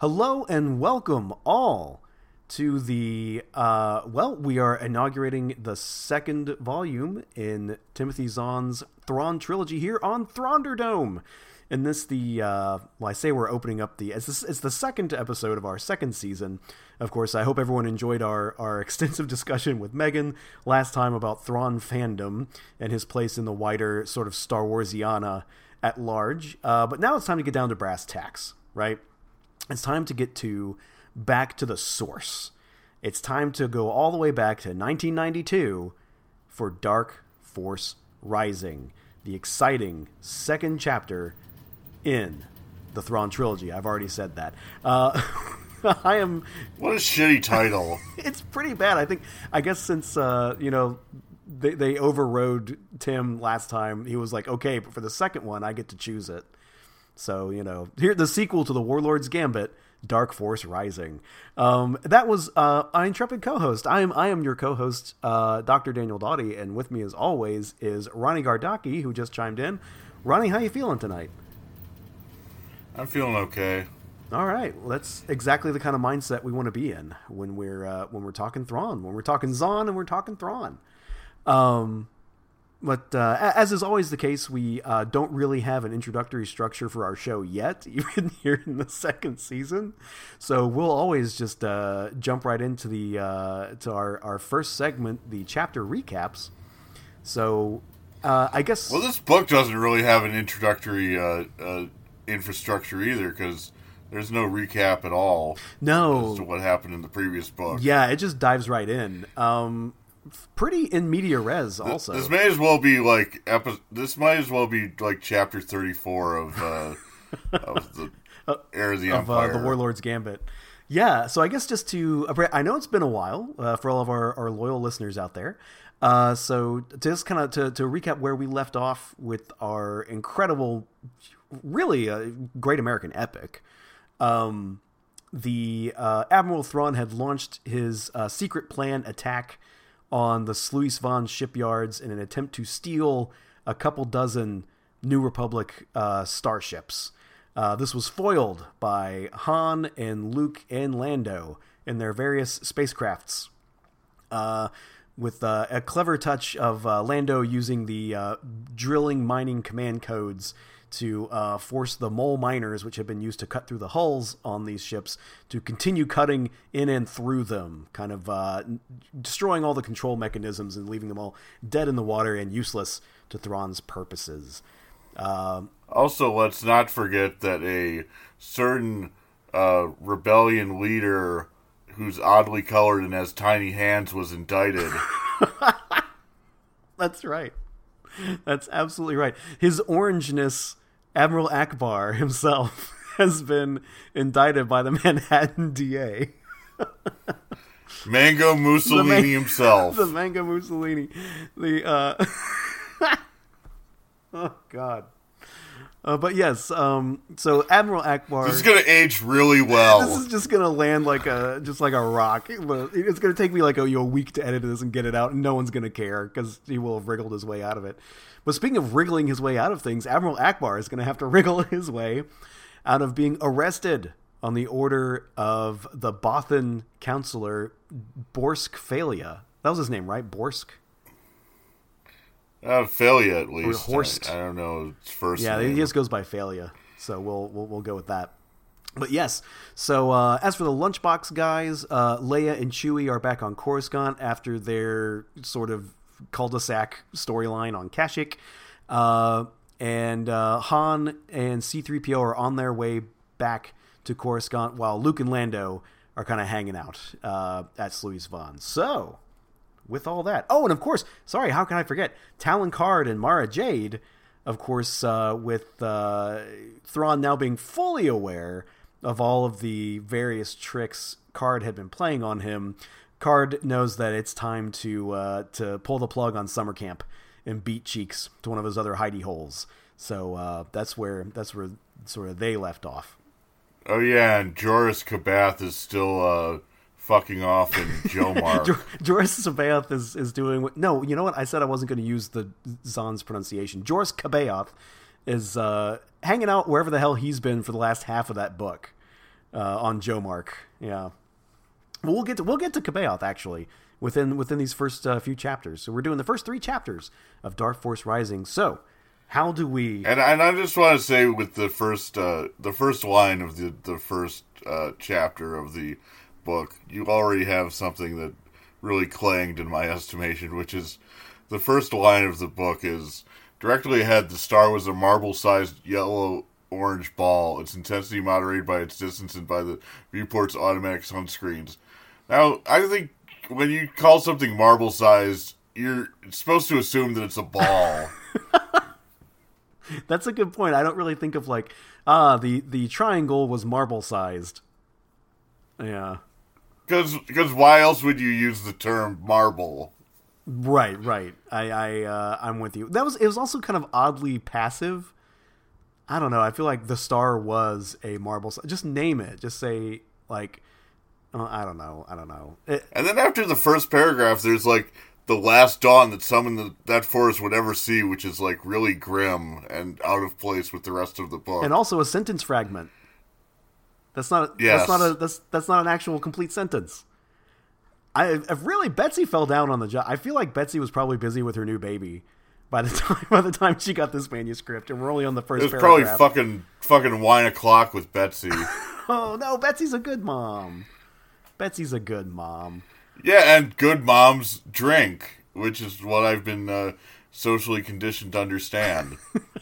Hello and welcome all to the uh, well, we are inaugurating the second volume in Timothy Zahn's Thrawn trilogy here on Thrawnderdome. And this the uh, well, I say we're opening up the it's, this, it's the second episode of our second season. Of course, I hope everyone enjoyed our our extensive discussion with Megan last time about Thrawn fandom and his place in the wider sort of Star Warsiana at large. Uh, but now it's time to get down to brass tacks, right? It's time to get to back to the source. It's time to go all the way back to 1992 for Dark Force Rising, the exciting second chapter in the Thrawn trilogy. I've already said that. Uh, I am. What a shitty title. it's pretty bad. I think. I guess since uh, you know they they overrode Tim last time, he was like, okay, but for the second one, I get to choose it. So you know, here the sequel to the Warlord's Gambit, Dark Force Rising. Um, that was uh, an intrepid co-host. I am I am your co-host, uh, Dr. Daniel Doughty, and with me as always is Ronnie Gardaki, who just chimed in. Ronnie, how you feeling tonight? I'm feeling okay. All right, well, that's exactly the kind of mindset we want to be in when we're uh, when we're talking Thrawn, when we're talking Zahn, and we're talking Thrawn. Um, but uh, as is always the case, we uh, don't really have an introductory structure for our show yet, even here in the second season. So we'll always just uh, jump right into the uh, to our, our first segment, the chapter recaps. So uh, I guess well, this book doesn't really have an introductory uh, infrastructure either because there's no recap at all. No, as to what happened in the previous book. Yeah, it just dives right in. Um, pretty in media res also. This, this may as well be like epi- this might as well be like chapter 34 of uh of the uh, Heir of the of, Empire. Uh, the Warlord's Gambit. Yeah, so I guess just to I know it's been a while uh, for all of our, our loyal listeners out there. Uh, so just kind of to, to recap where we left off with our incredible, really a great American epic. Um, the uh, Admiral Thrawn had launched his uh, secret plan attack on the Sluis Von shipyards in an attempt to steal a couple dozen New Republic uh, starships. Uh, this was foiled by Han and Luke and Lando in their various spacecrafts. Uh, with uh, a clever touch of uh, Lando using the uh, drilling mining command codes to uh, force the mole miners, which have been used to cut through the hulls on these ships, to continue cutting in and through them, kind of uh, destroying all the control mechanisms and leaving them all dead in the water and useless to Thrawn's purposes. Uh, also, let's not forget that a certain uh, rebellion leader who's oddly colored and has tiny hands was indicted. That's right. That's absolutely right. His orangeness Admiral Ackbar himself has been indicted by the Manhattan DA. Mango Mussolini man- himself. The Mango Mussolini. The uh Oh god. Uh, but yes, um, so Admiral Ackbar. This is gonna age really well. This is just gonna land like a just like a rock. It's gonna take me like a, week to edit this and get it out, and no one's gonna care because he will have wriggled his way out of it. But speaking of wriggling his way out of things, Admiral Ackbar is gonna have to wriggle his way out of being arrested on the order of the Bothan counselor Borsk Fey'lya. That was his name, right? Borsk. Uh, Fey'lya at least. Or Horst. I, I don't know first. Yeah, name. he just goes by Failure. so we'll we'll, we'll go with that. But yes, so uh, as for the lunchbox guys, uh, Leia and Chewie are back on Coruscant after their sort of cul-de-sac storyline on Kashyyyk. Uh, and uh, Han and C-3PO are on their way back to Coruscant, while Luke and Lando are kind of hanging out uh, at Sluis Von. So, with all that, oh, and of course, sorry, how can I forget Talon Karrde and Mara Jade? Of course, uh, with uh, Thrawn now being fully aware of all of the various tricks Karrde had been playing on him, Karrde knows that it's time to uh, to pull the plug on summer camp and beat cheeks to one of his other hidey holes. So uh, that's where that's where sort of they left off. Oh yeah, and Joruus C'baoth is still uh, fucking off in Jomark. Joruus C'baoth is is doing no. You know what? I said I wasn't going to use the Zahn's pronunciation. Joruus C'baoth is uh, hanging out wherever the hell he's been for the last half of that book. uh, on Jomark. Yeah, well, we'll get to we'll get to C'baoth actually within within these first uh, few chapters. So we're doing the first three chapters of Dark Force Rising. So how do we? And, and I just want to say with the first uh, the first line of the the first uh, chapter of the book, you already have something that really clanged in my estimation, which is the first line of the book is directly ahead. The star was a marble-sized yellow orange ball. Its intensity moderated by its distance and by the viewport's automatic sunscreens. Now, I think when you call something marble-sized, you're supposed to assume that it's a ball. That's a good point. I don't really think of like ah the the triangle was marble sized. Yeah. Because because why else would you use the term marble? Right, right. I I uh, I'm with you. That was it was also kind of oddly passive. I don't know. I feel like the star was a marble. Just name it. Just say like uh, I don't know. I don't know. It, and then after the first paragraph, there's like the last dawn that someone that, that forest would ever see, which is like really grim and out of place with the rest of the book. And also a sentence fragment. That's not. Yes. That's not a. That's that's not an actual complete sentence. I if really Betsy fell down on the job. I feel like Betsy was probably busy with her new baby by the time by the time she got this manuscript, and we're only on the first. It was paragraph. probably fucking fucking wine o'clock with Betsy. oh no, Betsy's a good mom. Betsy's a good mom. Yeah, and good moms drink, which is what I've been uh, socially conditioned to understand.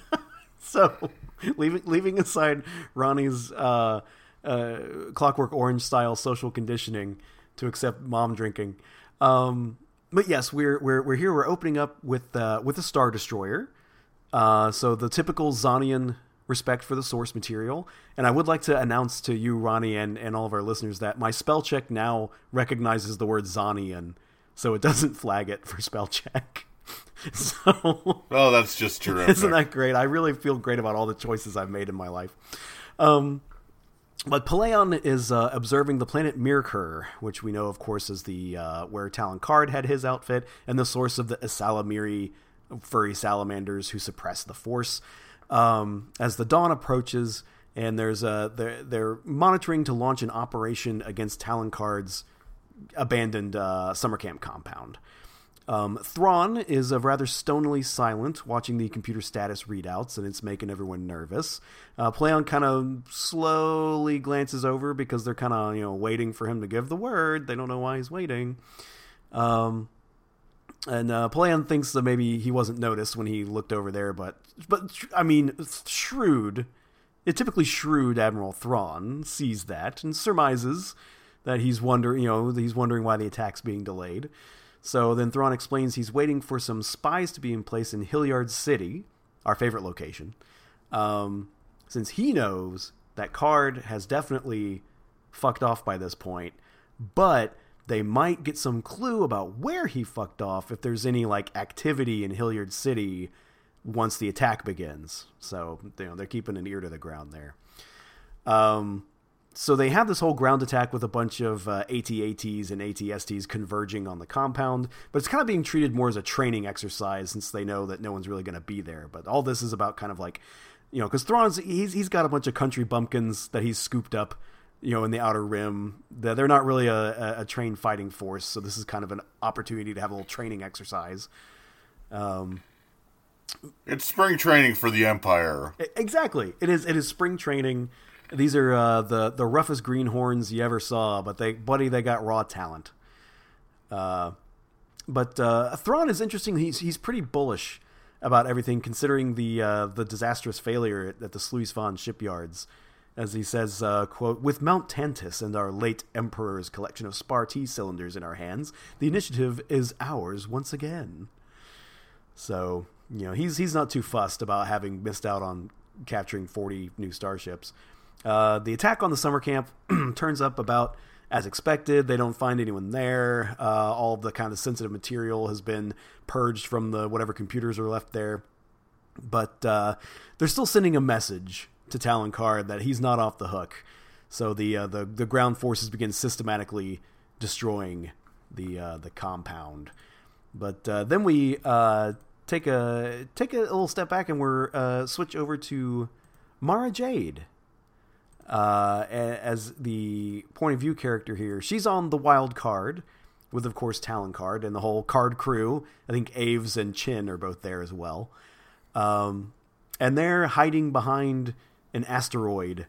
so, leaving leaving aside Ronnie's uh, uh, Clockwork Orange style social conditioning to accept mom drinking, um, but yes, we're we're we're here. We're opening up with uh, with a star destroyer. Uh, so the typical Zonian respect for the source material. And I would like to announce to you, Ronnie, and, and all of our listeners that my spell check now recognizes the word Zonian, so it doesn't flag it for spell check. so, oh, that's just terrific. Isn't that great? I really feel great about all the choices I've made in my life. Um, but Pellaeon is uh, observing the planet Myrkr, which we know, of course, is the uh, where Talon Karrde had his outfit and the source of the Ysalamiri furry salamanders who suppress the Force um, as the dawn approaches, and there's a they're, they're monitoring to launch an operation against Talon Karrde's abandoned uh, summer camp compound. Um, Thrawn is uh, rather stonily silent, watching the computer status readouts, and it's making everyone nervous. Uh, Pellaeon kind of slowly glances over because they're kind of you know waiting for him to give the word. They don't know why he's waiting. Um, and uh, Pellaeon thinks that maybe he wasn't noticed when he looked over there, but but I mean, shrewd, a typically shrewd Admiral Thrawn sees that and surmises that he's wondering, you know, he's wondering why the attack's being delayed. So then Thrawn explains he's waiting for some spies to be in place in Hyllyard City, our favorite location, um, since he knows that Card has definitely fucked off by this point, but they might get some clue about where he fucked off if there's any like activity in Hyllyard City once the attack begins. So you know they're keeping an ear to the ground there. Um, so they have this whole ground attack with a bunch of uh, AT-ATs and AT-STs converging on the compound, but it's kind of being treated more as a training exercise since they know that no one's really going to be there. But all this is about kind of like, you know, because Thrawn's he's he's got a bunch of country bumpkins that he's scooped up you know, in the outer rim. They're not really a, a, trained fighting force, so this is kind of an opportunity to have a little training exercise. Um, it's spring training for the Empire. Exactly, it is. It is spring training. These are uh, the the roughest greenhorns you ever saw, but they, buddy, they got raw talent. Uh, but uh, Thrawn is interesting. He's he's pretty bullish about everything, considering the uh, the disastrous failure at, at the Sluis Van shipyards as he says, uh, quote, with Mount Tantiss and our late Emperor's collection of Spaarti cylinders in our hands, the initiative is ours once again. So, you know, he's he's not too fussed about having missed out on capturing 40 new starships. Uh, the attack on the summer camp turns up about as expected. They don't find anyone there. Uh, all of the kind of sensitive material has been purged from the whatever computers are left there. But uh, they're still sending a message to Talon Karrde that he's not off the hook. So the uh, the the ground forces begin systematically destroying the uh, the compound. But uh, then we uh, take a take a little step back and we're switch over to Mara Jade. Uh, as the point of view character here. She's on the Wild Karrde with, of course, Talon Karrde and the whole card crew. I think Aves and Chin are both there as well. Um, and they're hiding behind an asteroid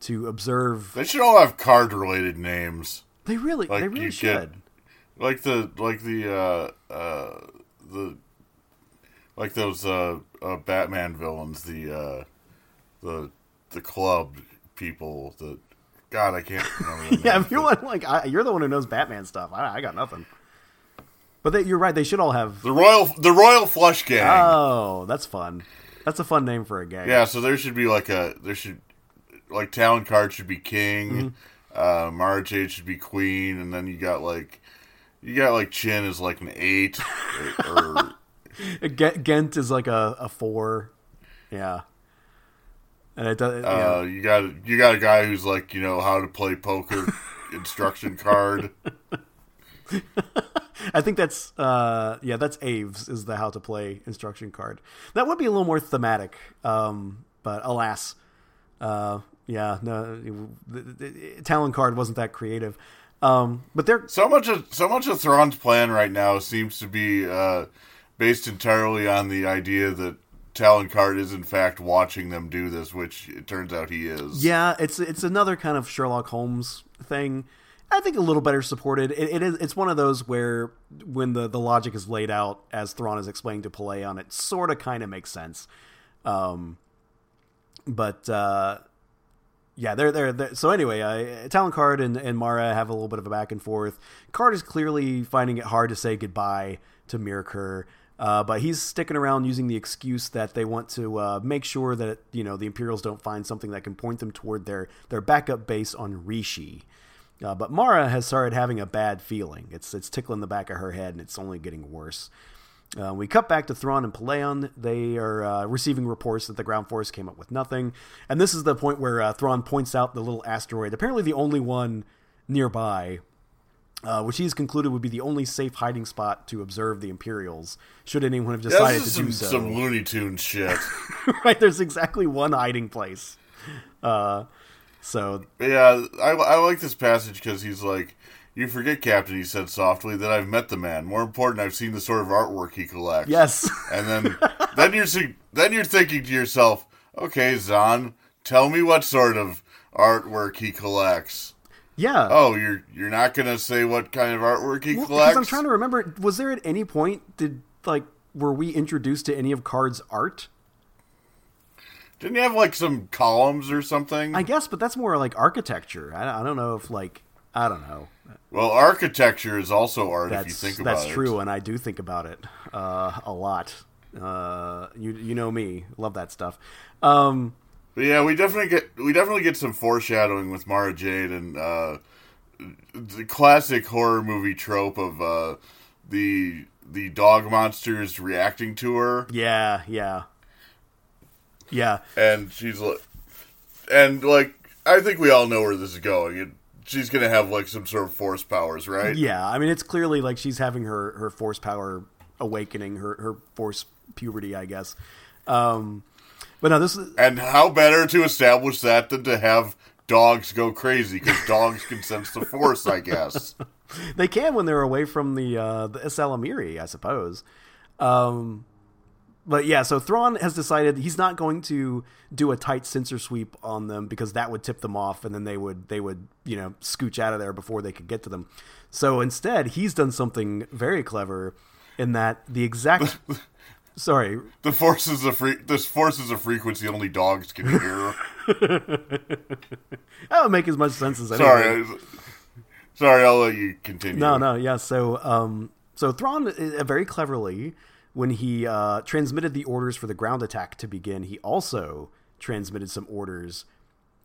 to observe. They should all have card related names. They really, Like they really should. get- Like the like the uh uh the like those uh, uh Batman villains, the uh the the club people, that God, I can't remember. yeah, if you want, like, I, you're the one who knows Batman stuff. I, I got nothing. But they, you're right. They should all have. the Royal the Royal Flush Gang. Oh, that's fun. That's a fun name for a gang. Yeah, so there should be like a there should like Talon Karrde should be king, Mm-hmm. uh Mara Jade should be queen, and then you got like you got like Chin is like an eight or, or Ghent is like a, a four. Yeah. And it does. uh, you got you got a guy who's like you know how to play poker instruction card. I think that's uh yeah, that's Aves is the how to play instruction card. That would be a little more thematic. Um but alas. Uh yeah, no the, the, the Talon Karrde wasn't that creative. Um but they're So much of so much of Thrawn's plan right now seems to be uh, based entirely on the idea that Karrde is in fact watching them do this, which it turns out he is. yeah, it's it's another kind of Sherlock Holmes thing. I think a little better supported. It, it is it's one of those where when the the logic is laid out as Thrawn is explaining to Pellaeon, it sort of kind of makes sense. Um but uh yeah, they're, they're, so anyway. Uh, Talon Karrde and, and Mara have a little bit of a back and forth. Karrde is clearly finding it hard to say goodbye to Myrkr, uh, but he's sticking around using the excuse that they want to uh, make sure that you know the Imperials don't find something that can point them toward their their backup base on Rishi. Uh, but Mara has started having a bad feeling. It's it's tickling the back of her head, and it's only getting worse. Uh, we cut back to Thrawn and Pellaeon. They are uh, receiving reports that the ground force came up with nothing. And this is the point where uh, Thrawn points out the little asteroid, apparently the only one nearby, uh, which he's concluded would be the only safe hiding spot to observe the Imperials, should anyone have decided to do some, so. some Looney Tune shit. right, there's exactly one hiding place. Uh, so, yeah, I, I like this passage because he's like, "You forget, Captain," he said softly, "that I've met the man. More important, I've seen the sort of artwork he collects." yes. And then then you're then you're thinking to yourself, "Okay, Zahn, tell me what sort of artwork he collects." Yeah. Oh, you're you're not gonna say what kind of artwork he Well, collects? Because I'm trying to remember, was there at any point did like were we introduced to any of Karrde's art? Didn't he have like some columns or something? I guess, but that's more like architecture. I, I don't know if like I don't know. well, architecture is also art if you think about it. that's true, and I do think about it uh, a lot. Uh, you you know me, love that stuff. Um, But yeah, we definitely get we definitely get some foreshadowing with Mara Jade and uh, the classic horror movie trope of uh, the the dog monsters reacting to her, yeah, yeah, yeah. and she's like, and like I think we all know where this is going. It, she's gonna have like some sort of force powers, right? Yeah, I mean, it's clearly like she's having her, her force power awakening, her, her force puberty, I guess. Um, but no, this is And how better to establish that than to have dogs go crazy because dogs can sense the force, I guess. they can when they're away from the uh, the ysalamiri, I suppose. Um, but yeah, so Thrawn has decided he's not going to do a tight sensor sweep on them because that would tip them off, and then they would they would you know scooch out of there before they could get to them. So instead, he's done something very clever in that the exact sorry The forces of fre- this force is a frequency only dogs can hear. that would make as much sense as anything. Sorry, I- sorry. I'll let you continue. No, no, yeah. So, um, so Thrawn uh, very cleverly, when he uh, transmitted the orders for the ground attack to begin, he also transmitted some orders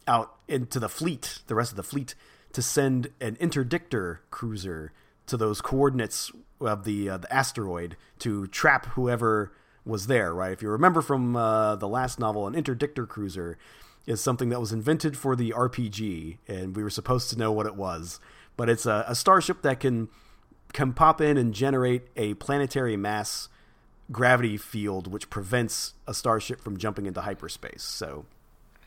out into the fleet, the rest of the fleet, to send an interdictor cruiser to those coordinates of the uh, the asteroid to trap whoever was there. Right? If you remember from uh, the last novel, an interdictor cruiser is something that was invented for the RPG, and we were supposed to know what it was. But it's a, a starship that can can pop in and generate a planetary mass gravity field which prevents a starship from jumping into hyperspace. So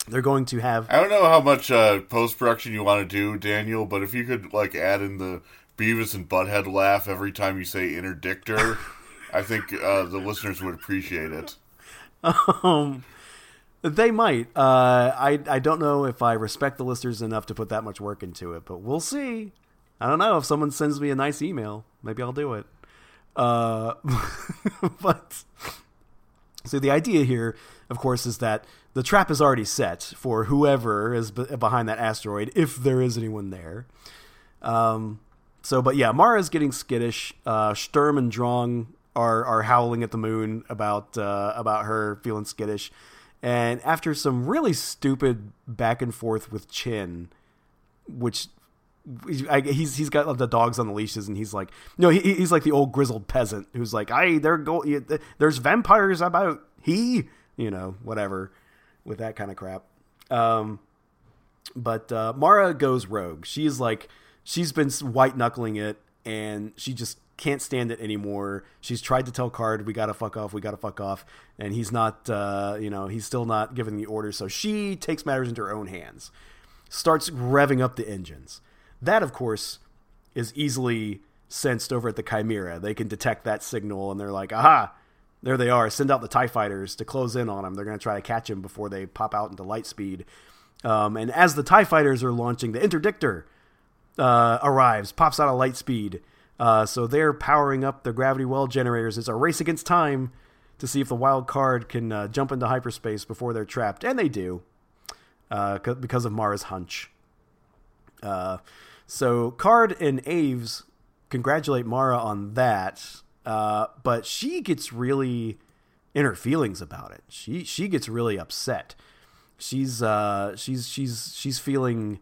they're going to have. I don't know how much uh, post production you want to do, Daniel, but if you could like add in the Beavis and Butthead laugh every time you say interdictor, I think uh, the listeners would appreciate it. Um, they might. Uh, I I don't know if I respect the listeners enough to put that much work into it, but we'll see. I don't know if someone sends me a nice email, maybe I'll do it. Uh, but so the idea here, of course, is that the trap is already set for whoever is behind that asteroid, if there is anyone there. Um, so, but yeah, Mara's getting skittish. Uh, Sturm and Drang are are howling at the moon about uh, about her feeling skittish. And after some really stupid back and forth with Chin, which I, he's he's got the dogs on the leashes, and he's like, no, he, he's like the old grizzled peasant who's like, "I there go, there's vampires about he, you know, whatever, with that kind of crap." Um, but uh, Mara goes rogue. She's like, she's been white knuckling it, and she just can't stand it anymore. She's tried to tell Karrde, "We gotta fuck off, we gotta fuck off," and he's not, uh, you know, he's still not giving the orders. So she takes matters into her own hands, starts revving up the engines that, of course, is easily sensed over at the Chimera. They can detect that signal and they're like, aha, there they are. Send out the TIE fighters to close in on them. They're to try to catch him before they pop out into light speed. Um, and as the TIE fighters are launching, the interdictor uh, arrives, pops out of light speed. Uh, so they're powering up the gravity well generators. It's a race against time to see if the Wild Karrde can uh, jump into hyperspace before they're trapped. And they do uh, because of Mara's hunch. Uh, so Karrde and Aves congratulate Mara on that, uh, but she gets really in her feelings about it. She she gets really upset. She's uh, she's she's she's feeling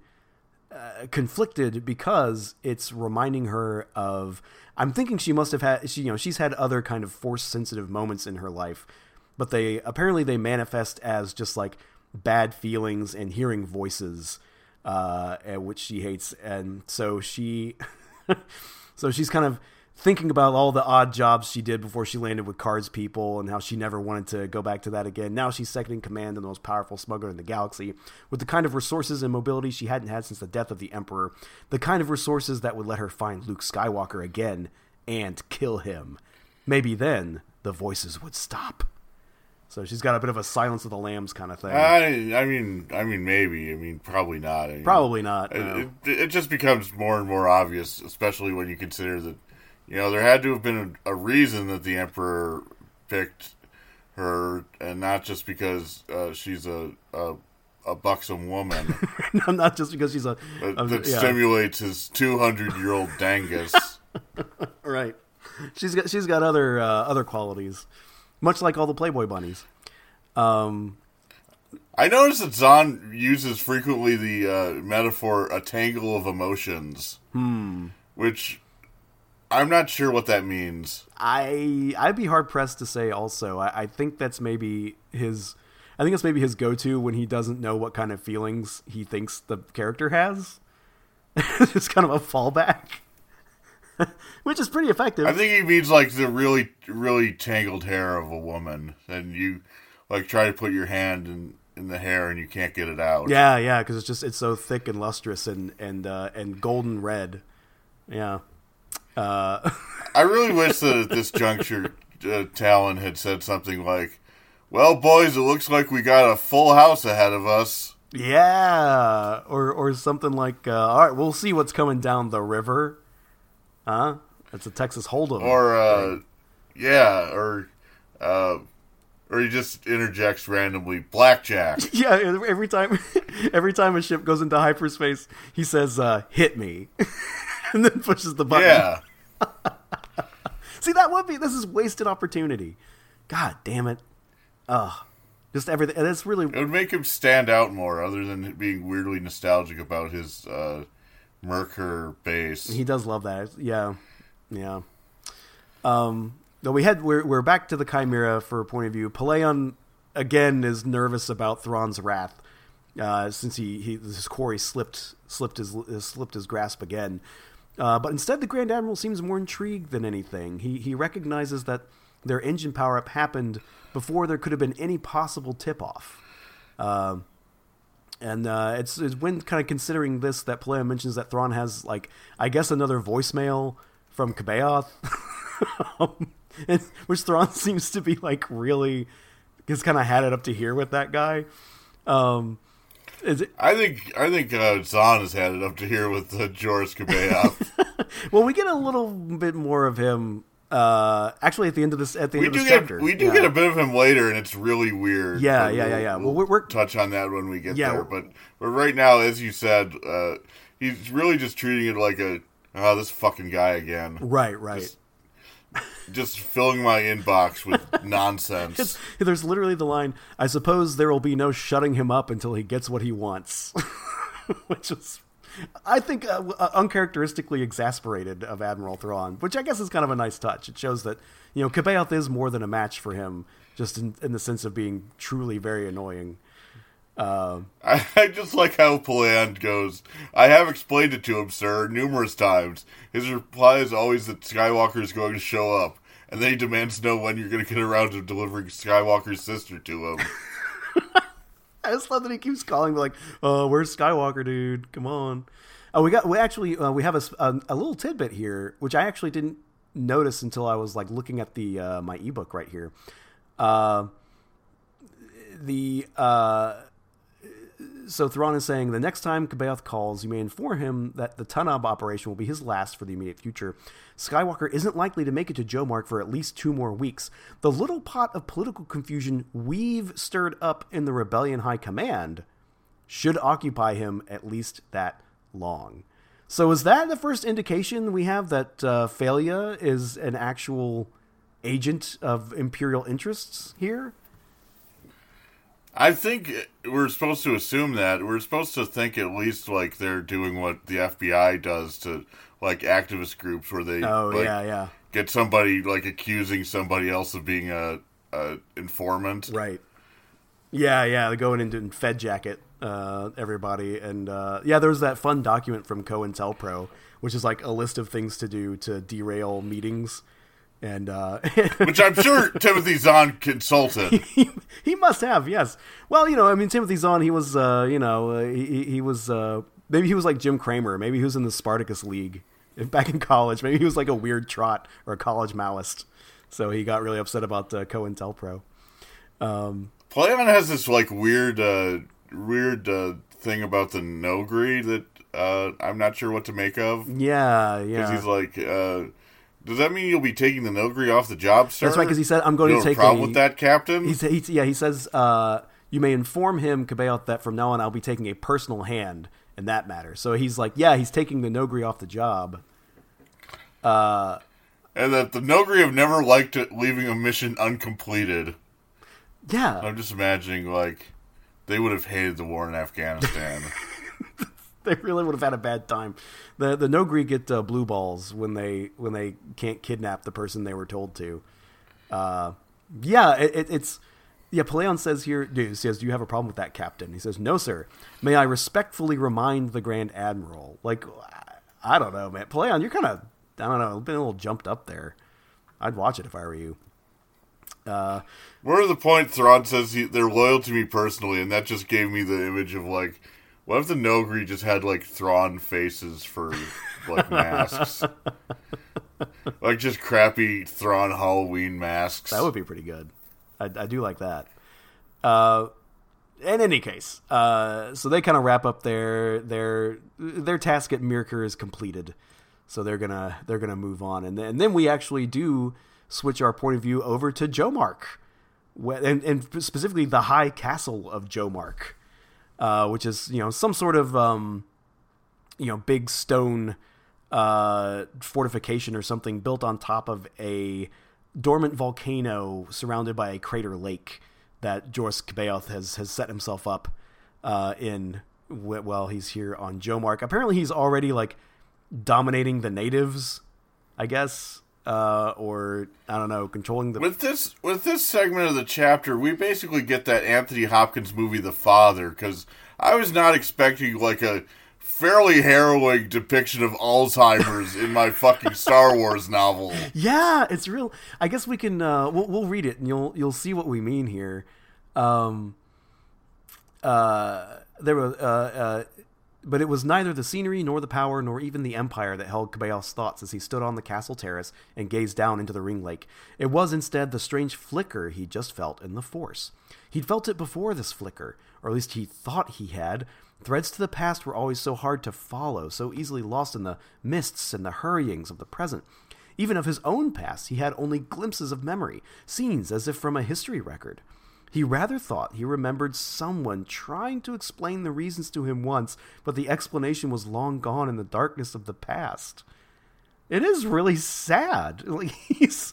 uh, conflicted because it's reminding her of. I'm thinking she must have had she you know she's had other kind of force sensitive moments in her life, but they apparently they manifest as just like bad feelings and hearing voices uh, which she hates, and so she, so she's kind of thinking about all the odd jobs she did before she landed with Karrde's people, and how she never wanted to go back to that again. Now she's second in command and the most powerful smuggler in the galaxy, with the kind of resources and mobility she hadn't had since the death of the Emperor, the kind of resources that would let her find Luke Skywalker again and kill him. Maybe then the voices would stop. So she's got a bit of a Silence of the Lambs kind of thing. I, I mean, I mean, maybe. I mean, probably not. I mean, probably not. No. It, it, just becomes more and more obvious, especially when you consider that, you know, there had to have been a, a reason that the emperor picked her, and not just because uh, she's a, a, a buxom woman. no, not just because she's a, a that yeah. stimulates his two hundred year old dangus. right. She's got she's got other uh, other qualities much like all the Playboy bunnies. Um, I noticed that Zahn uses frequently the uh, metaphor "a tangle of emotions," hmm. which I'm not sure what that means. I I'd be hard pressed to say. Also, I, I think that's maybe his. I think it's maybe his go-to when he doesn't know what kind of feelings he thinks the character has. it's kind of a fallback. which is pretty effective. I think he means like the really, really tangled hair of a woman, and you like try to put your hand in in the hair and you can't get it out. Yeah, yeah, because it's just it's so thick and lustrous and and uh, and golden red. Yeah. Uh. I really wish that at this juncture, uh, Talon had said something like, "Well, boys, it looks like we got a full house ahead of us." Yeah, or or something like, uh, "All right, we'll see what's coming down the river." Huh? It's a Texas Hold'em. Or, uh, yeah, or, uh, or he just interjects randomly, blackjack. Yeah, every time, every time a ship goes into hyperspace, he says, uh, "Hit me," and then pushes the button. Yeah. See, that would be. This is wasted opportunity. God damn it. Ugh. Just everything. It's really. It would make him stand out more, other than being weirdly nostalgic about his uh, Myrkr base. He does love that. Yeah, yeah. Um, no, we had we're we're back to the Chimera for a point of view. Pellaeon again is nervous about Thrawn's wrath uh, since he, he his quarry slipped slipped his slipped his grasp again. Uh, but instead, the Grand Admiral seems more intrigued than anything. He he recognizes that their engine power up happened before there could have been any possible tip off. Uh, And uh, it's, it's when kind of considering this that Pellaeon mentions that Thrawn has like I guess another voicemail from C'baoth, um, which Thrawn seems to be like really has kind of had it up to here with that guy. Um, is it, I think I think uh, Zahn has had it up to here with uh, Joruus C'baoth. well, we get a little bit more of him. Uh, actually, at the end of this, at the we end of this get chapter, we do Yeah. get a bit of him later, and it's really weird. Yeah, yeah, yeah, we'll- yeah. Well, we're- touch on that when we get Yeah, there. But but right now, as you said, uh, he's really just treating it like a oh this fucking guy again, right, right. just filling my inbox with nonsense. It's, there's literally the line, I suppose there will be no shutting him up until he gets what he wants. which is, I think, uh, uh, uncharacteristically exasperated of Admiral Thrawn, which I guess is kind of a nice touch. It shows that, you know, C'baoth is more than a match for him, just in, in the sense of being truly very annoying. I, I just like how Pellaeon goes. I have explained it to him, sir, numerous times. His reply is always that Skywalker is going to show up, and then he demands to know when you're going to get around to delivering Skywalker's sister to him. I just love that he keeps calling like, "Oh, where's Skywalker, dude? Come on!" Oh, we got we actually uh, we have a little tidbit here, which I actually didn't notice until I was like looking at the uh, my ebook right here. Uh, the uh, so Thrawn is saying the next time C'baoth calls, you may inform him that the Tanaab operation will be his last for the immediate future. Skywalker isn't likely to make it to Jomark for at least two more weeks. The little pot of political confusion we've stirred up in the Rebellion High Command should occupy him at least that long. So is that the first indication we have that uh, Fey'lya is an actual agent of Imperial interests here? I think we're supposed to assume that. We're supposed to think at least like they're doing what the FBI does to like activist groups where they Oh like, yeah, yeah. get somebody like accusing somebody else of being a, a informant. Right. Yeah, yeah, they're going into Fed jacket uh, everybody, and uh, yeah, there's that fun document from COINTELPRO, which is like a list of things to do to derail meetings, and uh, Which I'm sure Timothy Zahn consulted. he, he must have, yes. Well, you know, I mean, Timothy Zahn, he was, uh, you know, uh, he, he- he was, uh, maybe he was like Jim Kramer. Maybe he was in the Spartacus League back in college. Maybe he was like a weird trot or a college Maoist. So he got really upset about uh, COINTELPRO. Pellaeon has this like weird, uh, weird uh, thing about the Noghri that uh, I'm not sure what to make of. Yeah, yeah. Because he's like, uh, does that mean you'll be taking the Noghri off the job, sir? That's right, because he said, I'm going you to take a problem a, with that, Captain? He, he, yeah, he says, uh, you may inform him, C'baoth, that from now on I'll be taking a personal hand in that matter. So he's like, yeah, he's taking the Noghri off the job. and that the Noghri have never liked it leaving a mission uncompleted. Yeah. I'm just imagining like they would have hated the war in Afghanistan. they really would have had a bad time. The the Noghri get uh, blue balls when they when they can't kidnap the person they were told to. Uh, yeah, it, it, it's yeah. Pellaeon says here, dude, says, "Do you have a problem with that, Captain?" He says, "No, sir. May I respectfully remind the Grand Admiral?" Like, I don't know, man. Pellaeon, you're kind of I don't know, been a little jumped up there. I'd watch it if I were you. More to the point, Thrawn says he, they're loyal to me personally, and that just gave me the image of like, what if the Noghri just had like Thrawn faces for like masks, like just crappy Thrawn Halloween masks. That would be pretty good. I, I do like that. Uh, in any case, uh, so they kind of wrap up their their their task at Myrkr is completed. So they're gonna they're gonna move on, and then, and then we actually do switch our point of view over to Jomark, and, and specifically the High Castle of Jomark, uh, which is you know some sort of um, you know big stone uh, fortification or something built on top of a dormant volcano surrounded by a crater lake that Joruus C'baoth has has set himself up uh, in wh- while he's here on Jomark. Apparently, he's already like dominating the natives, I guess, uh, or I don't know, controlling the. With this with this segment of the chapter, we basically get that Anthony Hopkins movie, The Father, because I was not expecting like a fairly harrowing depiction of Alzheimer's in my fucking Star Wars novel. Yeah, it's real. I guess we can. Uh, we'll, we'll read it, and you'll you'll see what we mean here. Um, uh, there were, uh, uh, but it was neither the scenery nor the power nor even the empire that held C'baoth's thoughts as he stood on the castle terrace and gazed down into the ring lake. It was instead the strange flicker he just felt in the force. He'd felt it before this flicker, or at least he thought he had. Threads to the past were always so hard to follow, so easily lost in the mists and the hurryings of the present. Even of his own past, he had only glimpses of memory, scenes as if from a history record. He rather thought he remembered someone trying to explain the reasons to him once, but the explanation was long gone in the darkness of the past. It is really sad. Like he's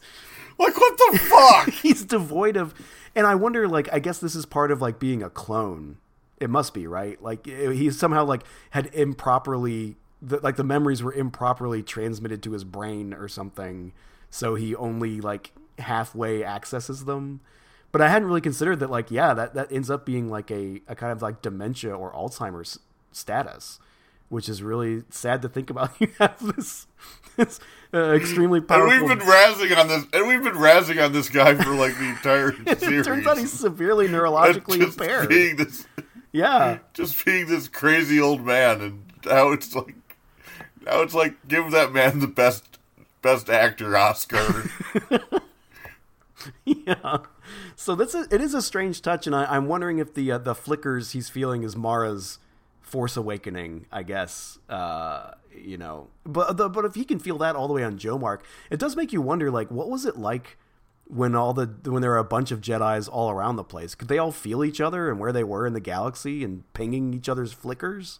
like what the fuck? he's devoid of and I wonder like I guess this is part of like being a clone. It must be, right? Like he somehow like had improperly the, like the memories were improperly transmitted to his brain or something. So he only like halfway accesses them but I hadn't really considered that. Like, yeah, that that ends up being like a, a kind of like dementia or Alzheimer's status, which is really sad to think about. You have this, this uh, extremely powerful. And we've been razzing on this, and we've been razzing on this guy for like the entire series. it turns out he's severely neurologically impaired. Being this, yeah, just being this crazy old man, and now it's like, now it's like give that man the best best actor Oscar. yeah. So that's a, it is a strange touch, and I, am wondering if the uh, the flickers he's feeling is Mara's Force Awakening. I guess uh, you know, but the, but if he can feel that all the way on Jomark, it does make you wonder. Like, what was it like when all the when there were a bunch of Jedi's all around the place? Could they all feel each other and where they were in the galaxy and pinging each other's flickers?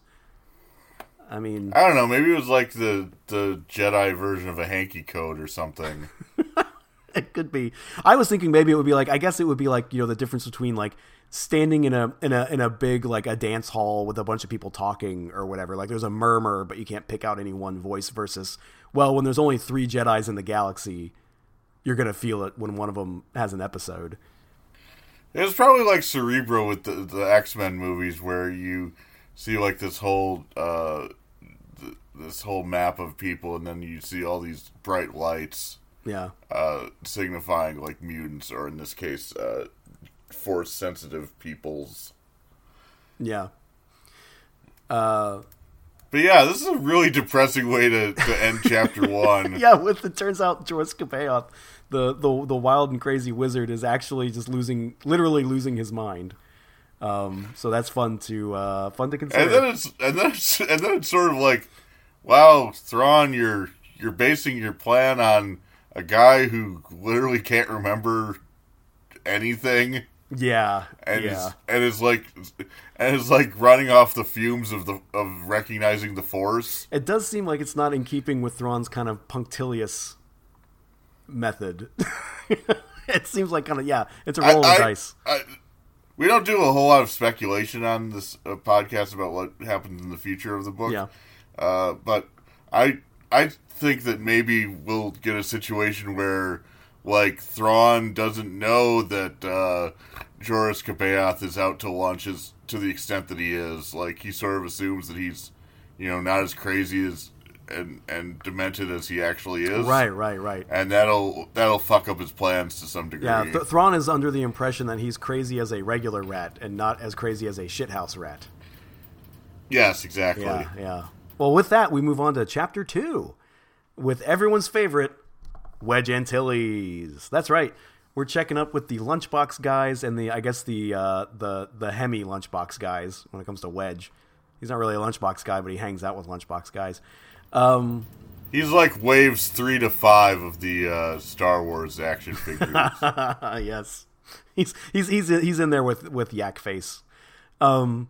I mean, I don't know. Maybe it was like the the Jedi version of a hanky code or something. it could be. I was thinking maybe it would be like I guess it would be like you know the difference between like standing in a in a in a big like a dance hall with a bunch of people talking or whatever. Like there's a murmur, but you can't pick out any one voice. Versus well, when there's only three Jedi's in the galaxy, you're gonna feel it when one of them has an episode. It was probably like Cerebro with the, the X Men movies, where you see like this whole uh, th- this whole map of people, and then you see all these bright lights yeah. Uh, signifying like mutants, or in this case, uh, force sensitive peoples. Yeah. Uh, but yeah, this is a really depressing way to, to end chapter one. yeah, with it turns out George C'baoth, the, the the wild and crazy wizard, is actually just losing, literally losing his mind. Um, so that's fun to uh, fun to consider. And then it's and then it's, and then it's sort of like, wow, Thrawn, you're you're basing your plan on a guy who literally can't remember anything. Yeah, and yeah. Is, and is like and is like running off the fumes of the of recognizing the force. It does seem like it's not in keeping with Thrawn's kind of punctilious method. it seems like kind of yeah, it's a roll I, of I, dice. I, we don't do a whole lot of speculation on this uh, podcast about what happens in the future of the book. Yeah, uh, but I I think that maybe we'll get a situation where like Thrawn doesn't know that uh, Joruus C'baoth is out to lunch as to the extent that he is. Like he sort of assumes that he's, you know, not as crazy as and and demented as he actually is. Right, right, right. And that'll that'll fuck up his plans to some degree. Yeah, Th- Thrawn is under the impression that he's crazy as a regular rat and not as crazy as a shithouse rat. Yes, exactly. Yeah, yeah. Well, with that, we move on to chapter two with everyone's favorite, Wedge Antilles. That's right. We're checking up with the Lunchbox guys and the I guess the uh, the the Hemi Lunchbox guys when it comes to Wedge. He's not really a Lunchbox guy, but he hangs out with Lunchbox guys. Um, He's like waves three to five of the uh, Star Wars action figures. yes, he's he's he's he's in there with with Yak Face. Um,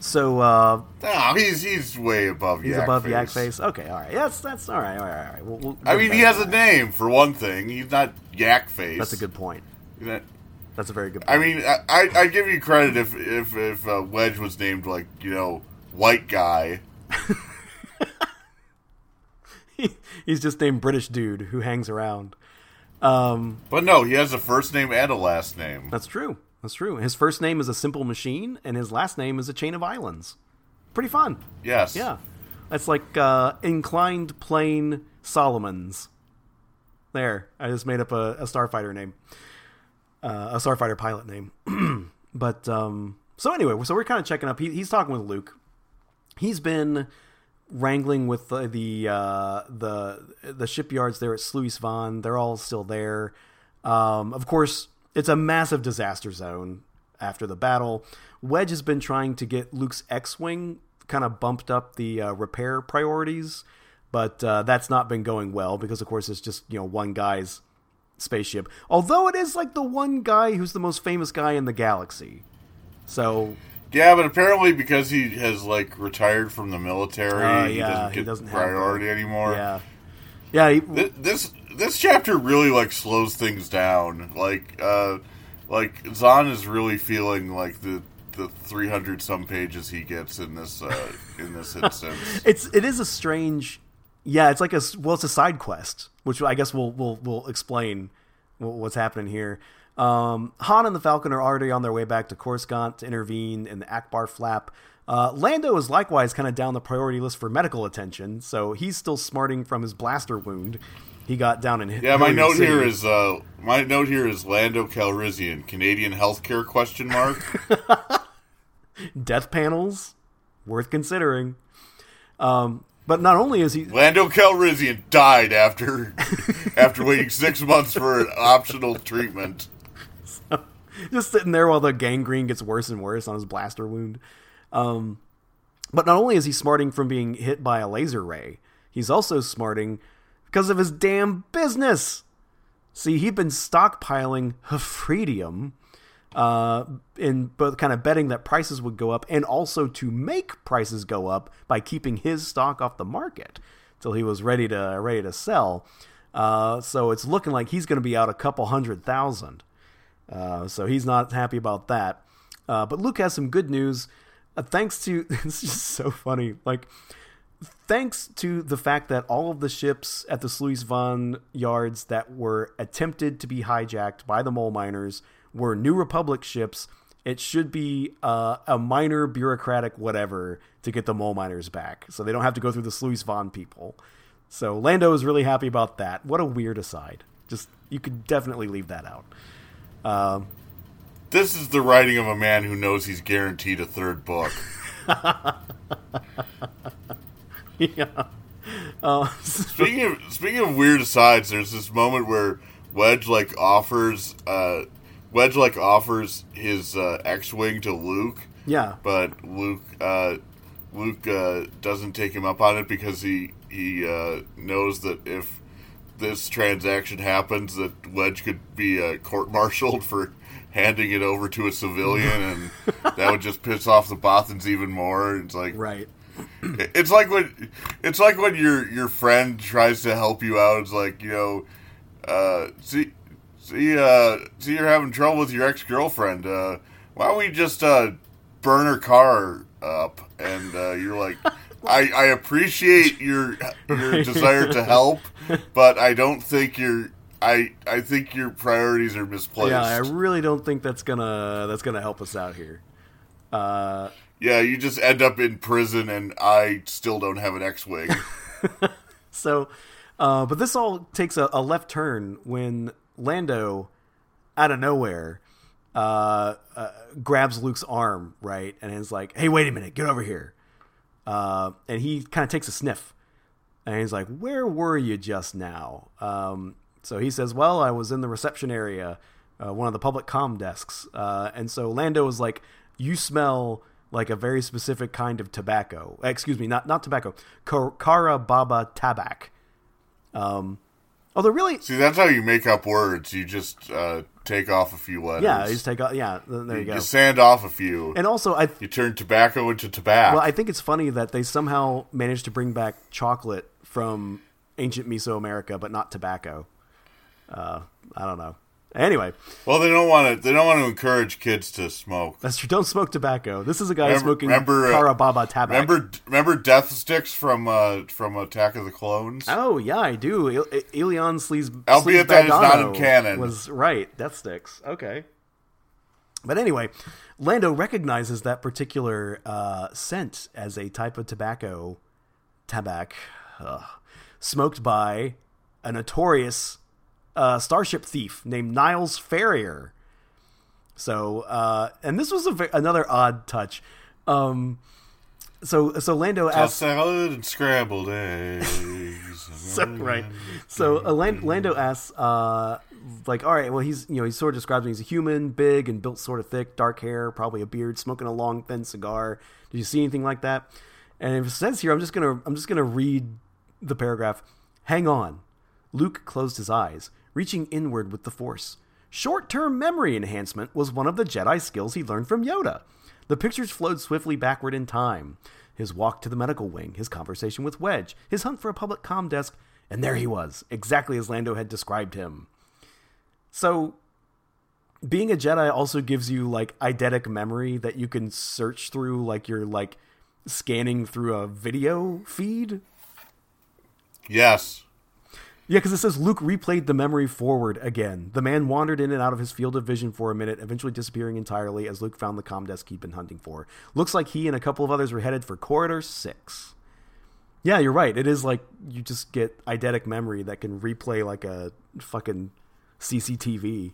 so uh, no, he's he's way above. He's Yak above Face. Yak Face. Okay, all right. That's that's all right. All right, all right. We'll, we'll I mean, he has a name for one thing. He's not Yak Face. That's a good point. That, that's a very good. point. I mean, I I give you credit if if if uh, Wedge was named like you know white guy. he, he's just named British dude who hangs around. Um, but no, he has a first name and a last name. That's true. That's true. His first name is a simple machine, and his last name is a chain of islands. Pretty fun. Yes. Yeah. That's like uh, inclined plane Solomons. There, I just made up a, a starfighter name, uh, a starfighter pilot name. but um, so anyway, so we're kind of checking up. He, he's talking with Luke. He's been wrangling with the the uh, the, the shipyards there at Sluis Van. They're all still there. Um, of course, it's a massive disaster zone after the battle. Wedge has been trying to get Luke's X-wing kind of bumped up the uh, repair priorities, but uh, that's not been going well because, of course, it's just you know one guy's spaceship. Although it is like the one guy who's the most famous guy in the galaxy. So yeah, but apparently because he has like retired from the military, uh, he doesn't he get doesn't priority anymore. yeah, yeah. He, Th- This this chapter really like slows things down. Like uh like Zahn is really feeling like the the 300 some pages he gets in this uh in this instance. it's it is a strange yeah it's like a well it's a side quest which i guess we'll we'll, we'll explain what's happening here um, han and the falcon are already on their way back to coruscant to intervene in the Ackbar flap uh, lando is likewise kind of down the priority list for medical attention so he's still smarting from his blaster wound he got down in Yeah, my note City. here is uh my note here is Lando Calrissian, Canadian healthcare question mark. death panels worth considering um, but not only is he Lando Calrissian died after after waiting 6 months for an optional treatment. just sitting there while the gangrene gets worse and worse on his blaster wound. Um, but not only is he smarting from being hit by a laser ray, he's also smarting because of his damn business. See, he'd been stockpiling Hafredium, uh, in both kind of betting that prices would go up and also to make prices go up by keeping his stock off the market till he was ready to ready to sell. Uh, so it's looking like he's going to be out a couple hundred thousand. Uh, so he's not happy about that. Uh, but Luke has some good news. Uh, thanks to it's just so funny. Like thanks to the fact that all of the ships at the Sluis Van yards that were attempted to be hijacked by the mole miners were New Republic ships. It should be uh, a minor bureaucratic whatever to get the mole miners back, so they don't have to go through the Sluis Van people. So Lando is really happy about that. What a weird aside. Just you could definitely leave that out. Um, This is the writing of a man who knows he's guaranteed a third book. yeah. Uh, Speaking of speaking of weird asides, there's this moment where Wedge like offers uh, Wedge like offers his uh, X-wing to Luke, yeah. but Luke uh, Luke uh, doesn't take him up on it because he he uh, knows that if this transaction happens, that Wedge could be uh, court-martialed for handing it over to a civilian, and that would just piss off the Bothans even more. It's like Right. it's like when it's like when your your friend tries to help you out. It's like you know, uh, see, see, uh, see, you're having trouble with your ex girlfriend. Uh, why don't we just uh, burn her car up? And uh, you're like, I, I appreciate your your desire to help, but I don't think your I I think your priorities are misplaced. Yeah, I really don't think that's gonna that's gonna help us out here. Uh, Yeah, you just end up in prison, and I still don't have an X-wing. so, uh, but this all takes a, a left turn when Lando, out of nowhere, uh, uh, grabs Luke's arm, right, and is like, "Hey, wait a minute, get over here." Uh, and he kind of takes a sniff, and he's like, "Where were you just now?" Um, so he says, "Well, I was in the reception area, uh, one of the public comm desks." Uh, and so Lando is like, "You smell like a very specific kind of tobacco. Excuse me, not not tobacco. Kar- Carababba tabac." Um, although really, See, that's how you make up words. You just uh, take off a few letters. yeah, you just take out. Yeah, there you go. You sand off a few. And also, I you turn tobacco into tobacco. Well, I think it's funny that they somehow managed to bring back chocolate from ancient Mesoamerica, but not tobacco. Uh, I don't know. Anyway, well, they don't want to. They don't want to encourage kids to smoke. that's true. Don't smoke tobacco. This is a guy Remember- smoking remember, uh, Carababba tabac. Remember, remember Death Sticks from uh, from Attack of the Clones. Oh yeah, I do. Ilion Sleaze, Albeit Sleaze that is not in canon. Was right. Death sticks. Okay. But anyway, Lando recognizes that particular uh, scent as a type of tobacco, tabac, ugh, smoked by a notorious uh, starship thief named Niles Ferrier. So, uh, and this was a, another odd touch. Um, so, so Lando asks, salad and scrambled eggs. so, right. So uh, Lando asks, uh, like, all right, well, he's you know he sort of describes him. He's a human, big and built, sort of thick, dark hair, probably a beard, smoking a long, thin cigar. Did you see anything like that? And it says here, I'm just gonna I'm just gonna read the paragraph. Hang on. Luke closed his eyes, reaching inward with the Force. Short-term memory enhancement was one of the Jedi skills he learned from Yoda. The pictures flowed swiftly backward in time. His walk to the medical wing, his conversation with Wedge, his hunt for a public comm desk, and there he was, exactly as Lando had described him. So, being a Jedi also gives you like eidetic memory that you can search through, like you're like scanning through a video feed. Yes. Yeah, because it says Luke replayed the memory forward again. The man wandered in and out of his field of vision for a minute, eventually disappearing entirely as Luke found the comm desk he'd been hunting for. Looks like he and a couple of others were headed for Corridor 6. Yeah, you're right. It is like you just get eidetic memory that can replay like a fucking CCTV.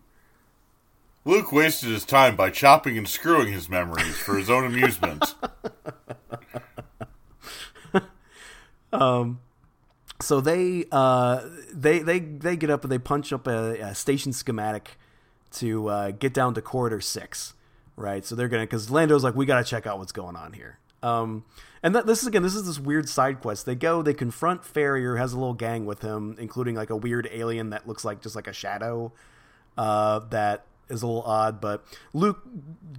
Luke wasted his time by chopping and screwing his memories for his own amusement. Um, so they uh, they they they get up and they punch up a, a station schematic to uh, get down to corridor six, right? So they're gonna because Lando's like, we gotta check out what's going on here. Um, and that, this is again, this is this weird side quest. They go, they confront Ferrier, has a little gang with him, including like a weird alien that looks like just like a shadow. Uh, that is a little odd, but Luke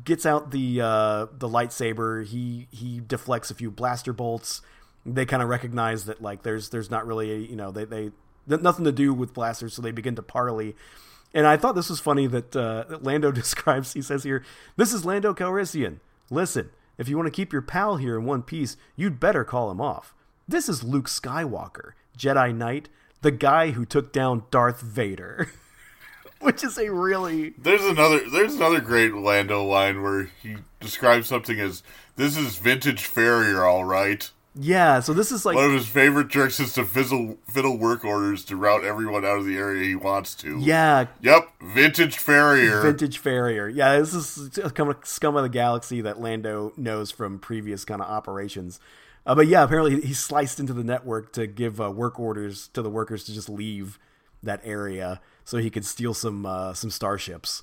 gets out the uh, the lightsaber. He he deflects a few blaster bolts. They kind of recognize that like there's there's not really you know they they nothing to do with blasters, so they begin to parley. And I thought this was funny that, uh, that Lando describes. He says here, "This is Lando Calrissian. Listen, if you want to keep your pal here in one piece, you'd better call him off. This is Luke Skywalker, Jedi Knight, the guy who took down Darth Vader." Which is a really There's another there's another great Lando line where he describes something as this is vintage Ferrier, all right. Yeah. So this is like One of his favorite tricks is to fizzle, fiddle work orders to route everyone out of the area he wants to. yeah, Yep, vintage Ferrier. vintage Ferrier. Yeah, this is kind of scum of the galaxy that Lando knows from previous kind of operations. Uh, but yeah, apparently he sliced into the network to give uh, work orders to the workers to just leave that area so he could steal some uh, some starships.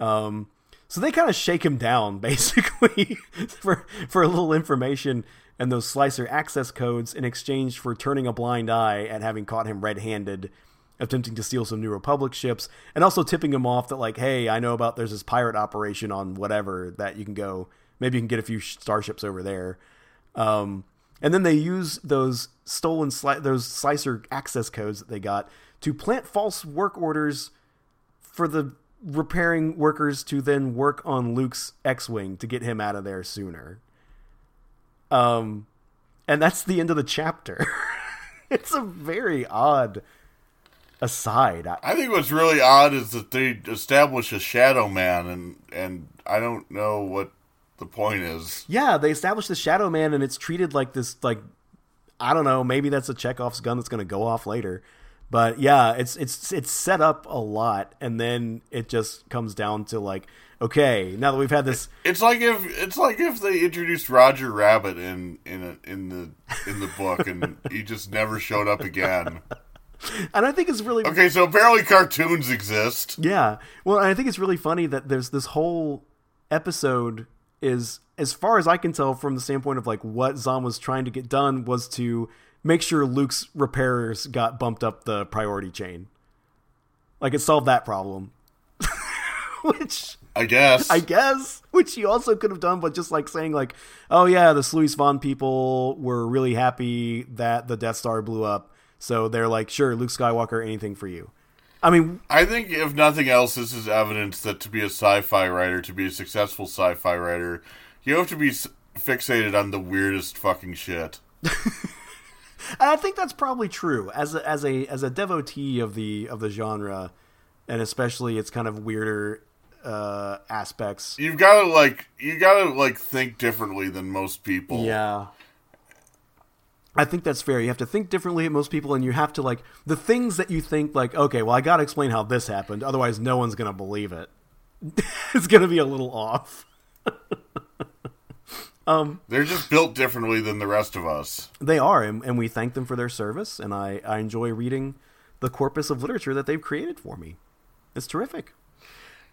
Um, so they kind of shake him down basically for for a little information and those slicer access codes in exchange for turning a blind eye at having caught him red-handed attempting to steal some New Republic ships, and also tipping him off that like, hey, I know about there's this pirate operation on whatever that you can go. Maybe you can get a few starships over there. Um, and then they use those stolen sli- those slicer access codes that they got to plant false work orders for the repairing workers to then work on Luke's X-wing to get him out of there sooner. Um, and that's the end of the chapter. it's a very odd aside. I, I think what's really odd is that they establish a Shadow Man, and and I don't know what the point is. yeah, they establish the Shadow Man, and it's treated like this. Like I don't know, maybe that's a Chekhov's gun that's going to go off later. But yeah, it's it's it's set up a lot, and then it just comes down to like, okay, now that we've had this, It's like if it's like if they introduced Roger Rabbit in in a, in the in the book, and he just never showed up again. and I think it's really Okay, so apparently cartoons exist. Yeah. Well, I think it's really funny that there's this whole episode is as far as I can tell from the standpoint of like what Zahn was trying to get done was to make sure Luke's repairs got bumped up the priority chain. Like it solved that problem. Which I guess. I guess, which you also could have done, but just like saying like, oh yeah, the Sluis Van people were really happy that the Death Star blew up, so they're like, sure, Luke Skywalker, anything for you. I mean, I think if nothing else, this is evidence that to be a sci-fi writer, to be a successful sci-fi writer, you have to be fixated on the weirdest fucking shit. And I think that's probably true as a, as a as a devotee of the of the genre, and especially its kind of weirder uh, aspects. You've got to like, you got to like think differently than most people. Yeah, I think that's fair. You have to think differently at most people, and you have to like the things that you think like, okay, well, I got to explain how this happened, otherwise, no one's gonna believe it. it. is going to be a little off. They're just built differently than the rest of us. They are, and, and we thank them for their service. And I, I enjoy reading the corpus of literature that they've created for me. It's terrific.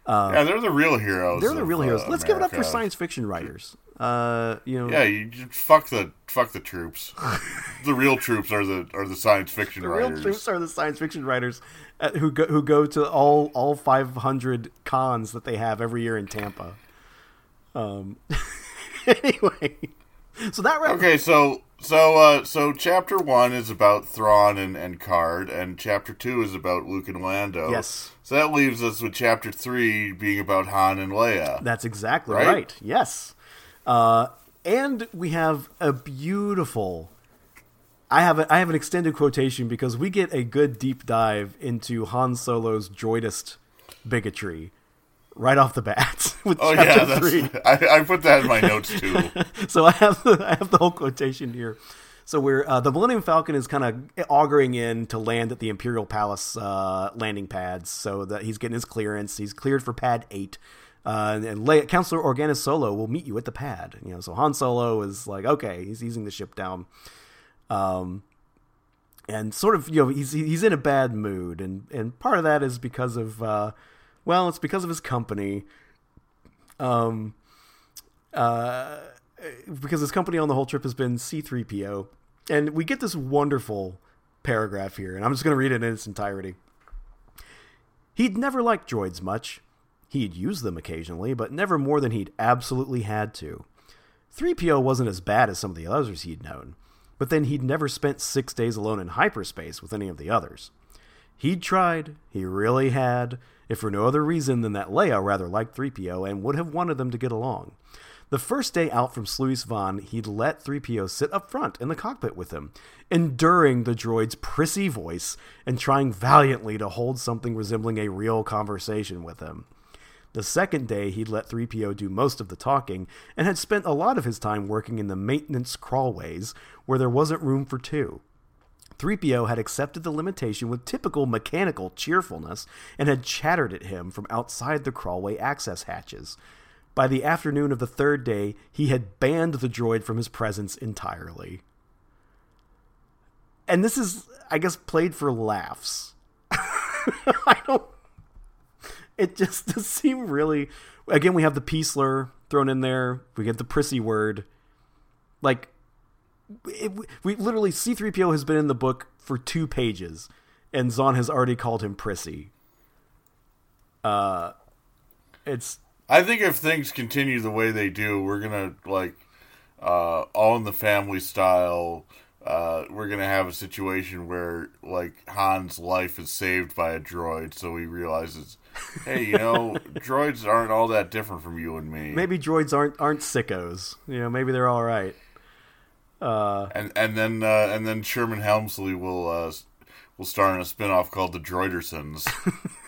yeah, they're the real heroes. They're the of, real heroes. uh, Let's give it up for science fiction writers. Uh, you know, Yeah, you just fuck the fuck the troops. the real troops are the are the science fiction writers. the real troops are the science fiction writers uh, who go, who go to all all 500 cons that they have every year in Tampa. Um. anyway, so that Okay, so so uh, so chapter one is about Thrawn and, and Karrde, and chapter two is about Luke and Lando. Yes. So that leaves us with chapter three being about Han and Leia. That's exactly Right? right. Yes. Uh, and we have a beautiful. I have a, I have an extended quotation because we get a good deep dive into Han Solo's droidist bigotry right off the bat with oh chapter yeah, that's, three. I, I put that in my notes too. so I have the, I have the whole quotation here. So we're uh, the Millennium Falcon is kind of auguring in to land at the Imperial Palace uh, landing pads, so that he's getting his clearance. He's cleared for Pad Eight, uh, and Leia, Counselor Organa Solo will meet you at the pad. You know, so Han Solo is like, okay, he's easing the ship down, um, and sort of you know he's he's in a bad mood, and and part of that is because of uh, well, it's because of his company. Um, uh, because his company on the whole trip has been C3PO. And we get this wonderful paragraph here, and I'm just going to read it in its entirety. He'd never liked droids much. He'd used them occasionally, but never more than he'd absolutely had to. 3PO wasn't as bad as some of the others he'd known, but then he'd never spent six days alone in hyperspace with any of the others. He'd tried, he really had, if for no other reason than that Leia rather liked 3PO and would have wanted them to get along. The first day out from Sluis Van, he'd let 3PO sit up front in the cockpit with him, enduring the droid's prissy voice and trying valiantly to hold something resembling a real conversation with him. The second day, he'd let 3PO do most of the talking and had spent a lot of his time working in the maintenance crawlways where there wasn't room for two. 3PO had accepted the limitation with typical mechanical cheerfulness and had chattered at him from outside the crawlway access hatches. By the afternoon of the third day, he had banned the droid from his presence entirely. And this is, I guess, played for laughs. I don't. It just does seem really. Again, we have the P slur thrown in there. We get the prissy word. Like, it, we literally C3PO has been in the book for two pages, and Zahn has already called him prissy. Uh, it's I think if things continue the way they do, we're gonna like uh, all in the family style. Uh, we're gonna have a situation where like Han's life is saved by a droid, so he realizes, hey, you know, droids aren't all that different from you and me. maybe droids aren't aren't sickos. You know, maybe they're all right. And and then uh, and then Sherman Hemsley will uh, will star in a spin-off called The Droidersons.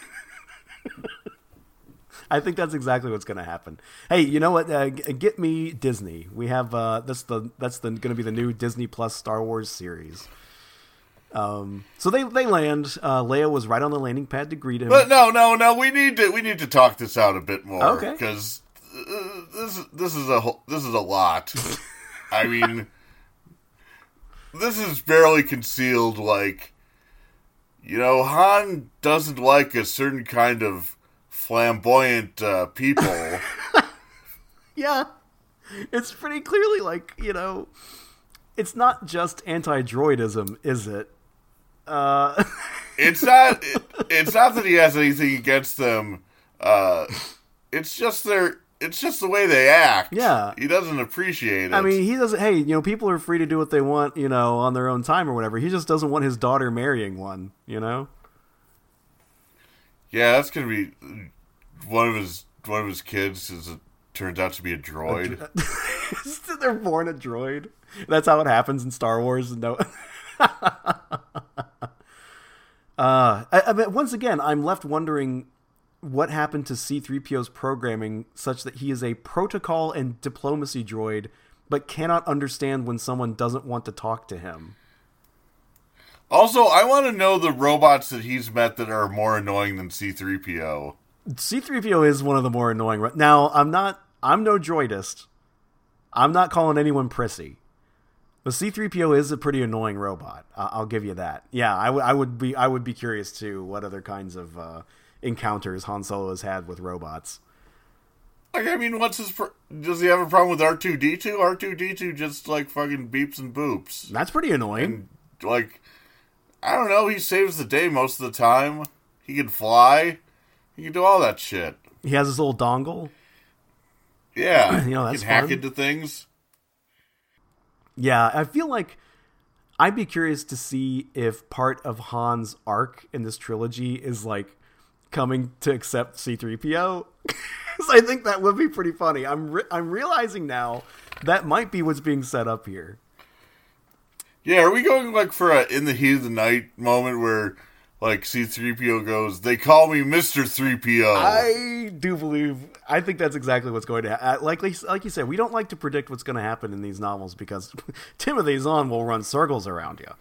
I think that's exactly what's going to happen. Hey, you know what? Uh, get me Disney. We have uh, that's the that's the going to be the new Disney Plus Star Wars series. Um, so they they land. Uh, Leia was right on the landing pad to greet him. But no, no, no. We need to we need to talk this out a bit more. Okay. Because uh, this this is a this is a lot. I mean, this is barely concealed. Like, you know, Han doesn't like a certain kind of flamboyant uh, people. yeah, it's pretty clearly like you know, it's not just anti-droidism, is it? Uh, it's not. It, it's not that he has anything against them. Uh, it's just their. It's just the way they act. Yeah. he doesn't appreciate it. I mean, he doesn't. Hey, you know, people are free to do what they want, you know, on their own time or whatever. He just doesn't want his daughter marrying one, you know. Yeah, that's gonna be one of his one of his kids. Is a, turns out to be a droid. They're born a droid. That's how it happens in Star Wars. No. uh, I, I mean, once again, I'm left wondering what happened to C-3PO's programming such that he is a protocol and diplomacy droid, but cannot understand when someone doesn't want to talk to him. also, I want to know the robots that he's met that are more annoying than C three PO. C3PO is one of the more annoying. Now, I'm not. I'm no droidist. I'm not calling anyone prissy. But C3PO is a pretty annoying robot. I'll give you that. Yeah, I, w- I would be. I would be curious too. What other kinds of uh, encounters Han Solo has had with robots? Like, I mean, what's his? Pro- does he have a problem with R two D two? R two D two just like fucking beeps and boops. That's pretty annoying. And, like, I don't know. He saves the day most of the time. He can fly. He can do all that shit. He has his little dongle. Yeah, you know, he that's can hack into things. Yeah, I feel like I'd be curious to see if part of Han's arc in this trilogy is like coming to accept C3PO. so I think that would be pretty funny. I'm re- I'm realizing now that might be what's being set up here. Yeah, are we going like for a in the heat of the night moment where like C3PO goes, "They call me Mr. 3PO." I do believe. I think that's exactly what's going to happen. Uh, like, like you said, we don't like to predict what's going to happen in these novels because Timothy Zahn will run circles around you.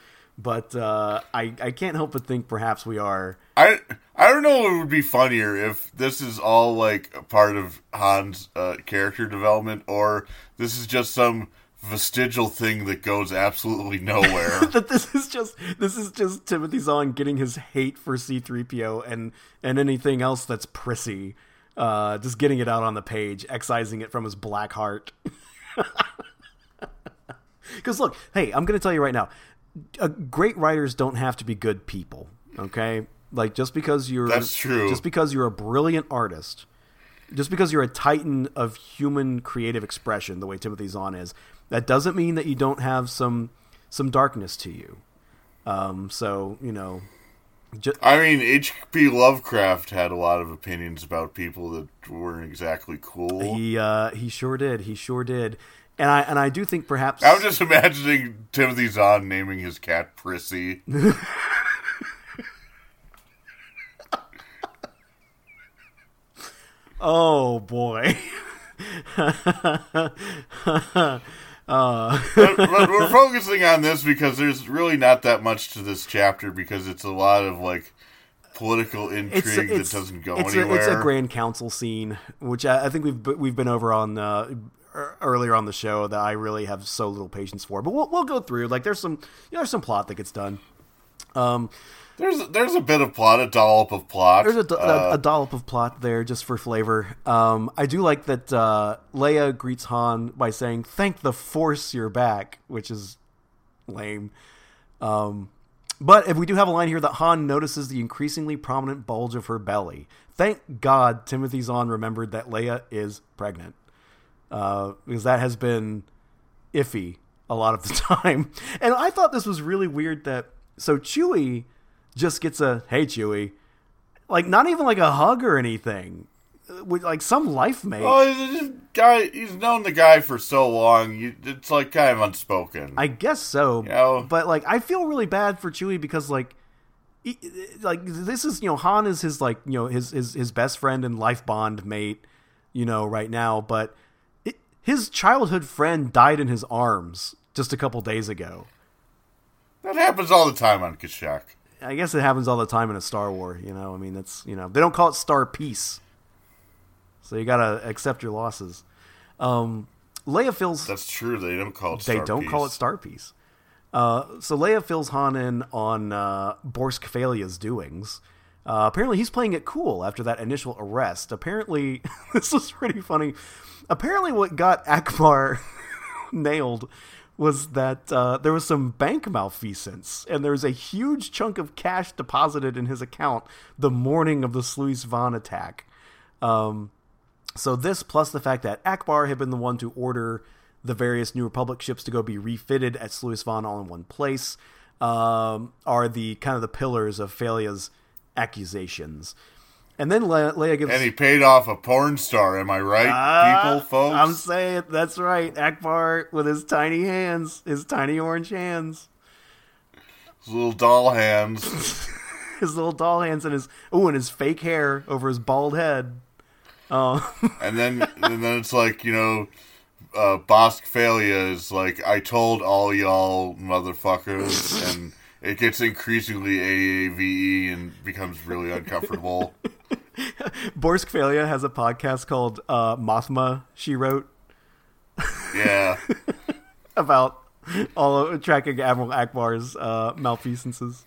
But uh, I, I can't help but think perhaps we are. I I don't know It would be funnier if this is all like a part of Han's uh, character development or this is just some vestigial thing that goes absolutely nowhere. that this is just this is just Timothy Zahn getting his hate for C3PO and and anything else that's prissy. Uh, just getting it out on the page, excising it from his black heart. Because look, hey, I'm going to tell you right now, uh, great writers don't have to be good people. Okay, like just because you're That's true. Just because you're a brilliant artist, just because you're a titan of human creative expression, the way Timothy Zahn is, that doesn't mean that you don't have some some darkness to you. Um, so you know, ju- I mean, H.P. Lovecraft had a lot of opinions about people that weren't exactly cool. he uh, he sure did. He sure did. And I and I do think perhaps I'm just imagining Timothy Zahn naming his cat Prissy. oh boy. but, but we're focusing on this because there's really not that much to this chapter because it's a lot of like political intrigue it's, it's, that doesn't go it's anywhere. A, it's a grand council scene, which I, I think we've we've been over on uh, earlier on the show that I really have so little patience for. But we'll we'll go through. Like there's some you know, there's some plot that gets done. Um, there's there's a bit of plot, a dollop of plot. There's a, Uh, a, a dollop of plot there just for flavor. Um, I do like that uh, Leia greets Han by saying, "Thank the Force you're back," which is lame. Um, but if we do have a line here that Han notices the increasingly prominent bulge of her belly. Thank God Timothy Zahn remembered that Leia is pregnant. Uh, because that has been iffy a lot of the time. And I thought this was really weird that so Chewie just gets a hey Chewie, like not even like a hug or anything, with like some life mate. Oh, he's a guy. He's known the guy for so long. You, it's like kind of unspoken. I guess so, You know? but like I feel really bad for Chewie because like. Like this is you know Han is his like you know his his his best friend and life bond mate, you know right now. But his childhood friend died in his arms just a couple days ago. that happens all the time on Kashyyyk. I guess it happens all the time in a Star War. You know, I mean, that's you know they don't call it Star Peace, so you gotta accept your losses. Um, Leia feels That's true. They don't call it. they Star don't call it Peace. Star Peace. Uh, so Leia fills Han in on uh, Borsk doings. Uh, apparently, he's playing it cool after that initial arrest. Apparently, this was pretty funny. Apparently, what got Ackbar nailed was that uh, there was some bank malfeasance, and there was a huge chunk of cash deposited in his account the morning of the Sluis Van attack. Um, so this, plus the fact that Ackbar had been the one to order the various New Republic ships to go be refitted at Sluis Van all in one place, um, are the kind of the pillars of Fey'lya's accusations. And then Le- Leia gives. And he paid off a porn star. Am I right, Ah, people, folks? I'm saying that's right. Ackbar with his tiny hands, his tiny orange hands, His little doll hands. his little doll hands, and his oh, and his fake hair over his bald head. Oh, and then and then it's like you know, uh, Borsk Fey'lya is like I told all y'all motherfuckers, and it gets increasingly AAVE and becomes really uncomfortable. Borsk has a podcast called uh, Mothma. She wrote Yeah. about all of, tracking Admiral Ackbar's uh, malfeasances.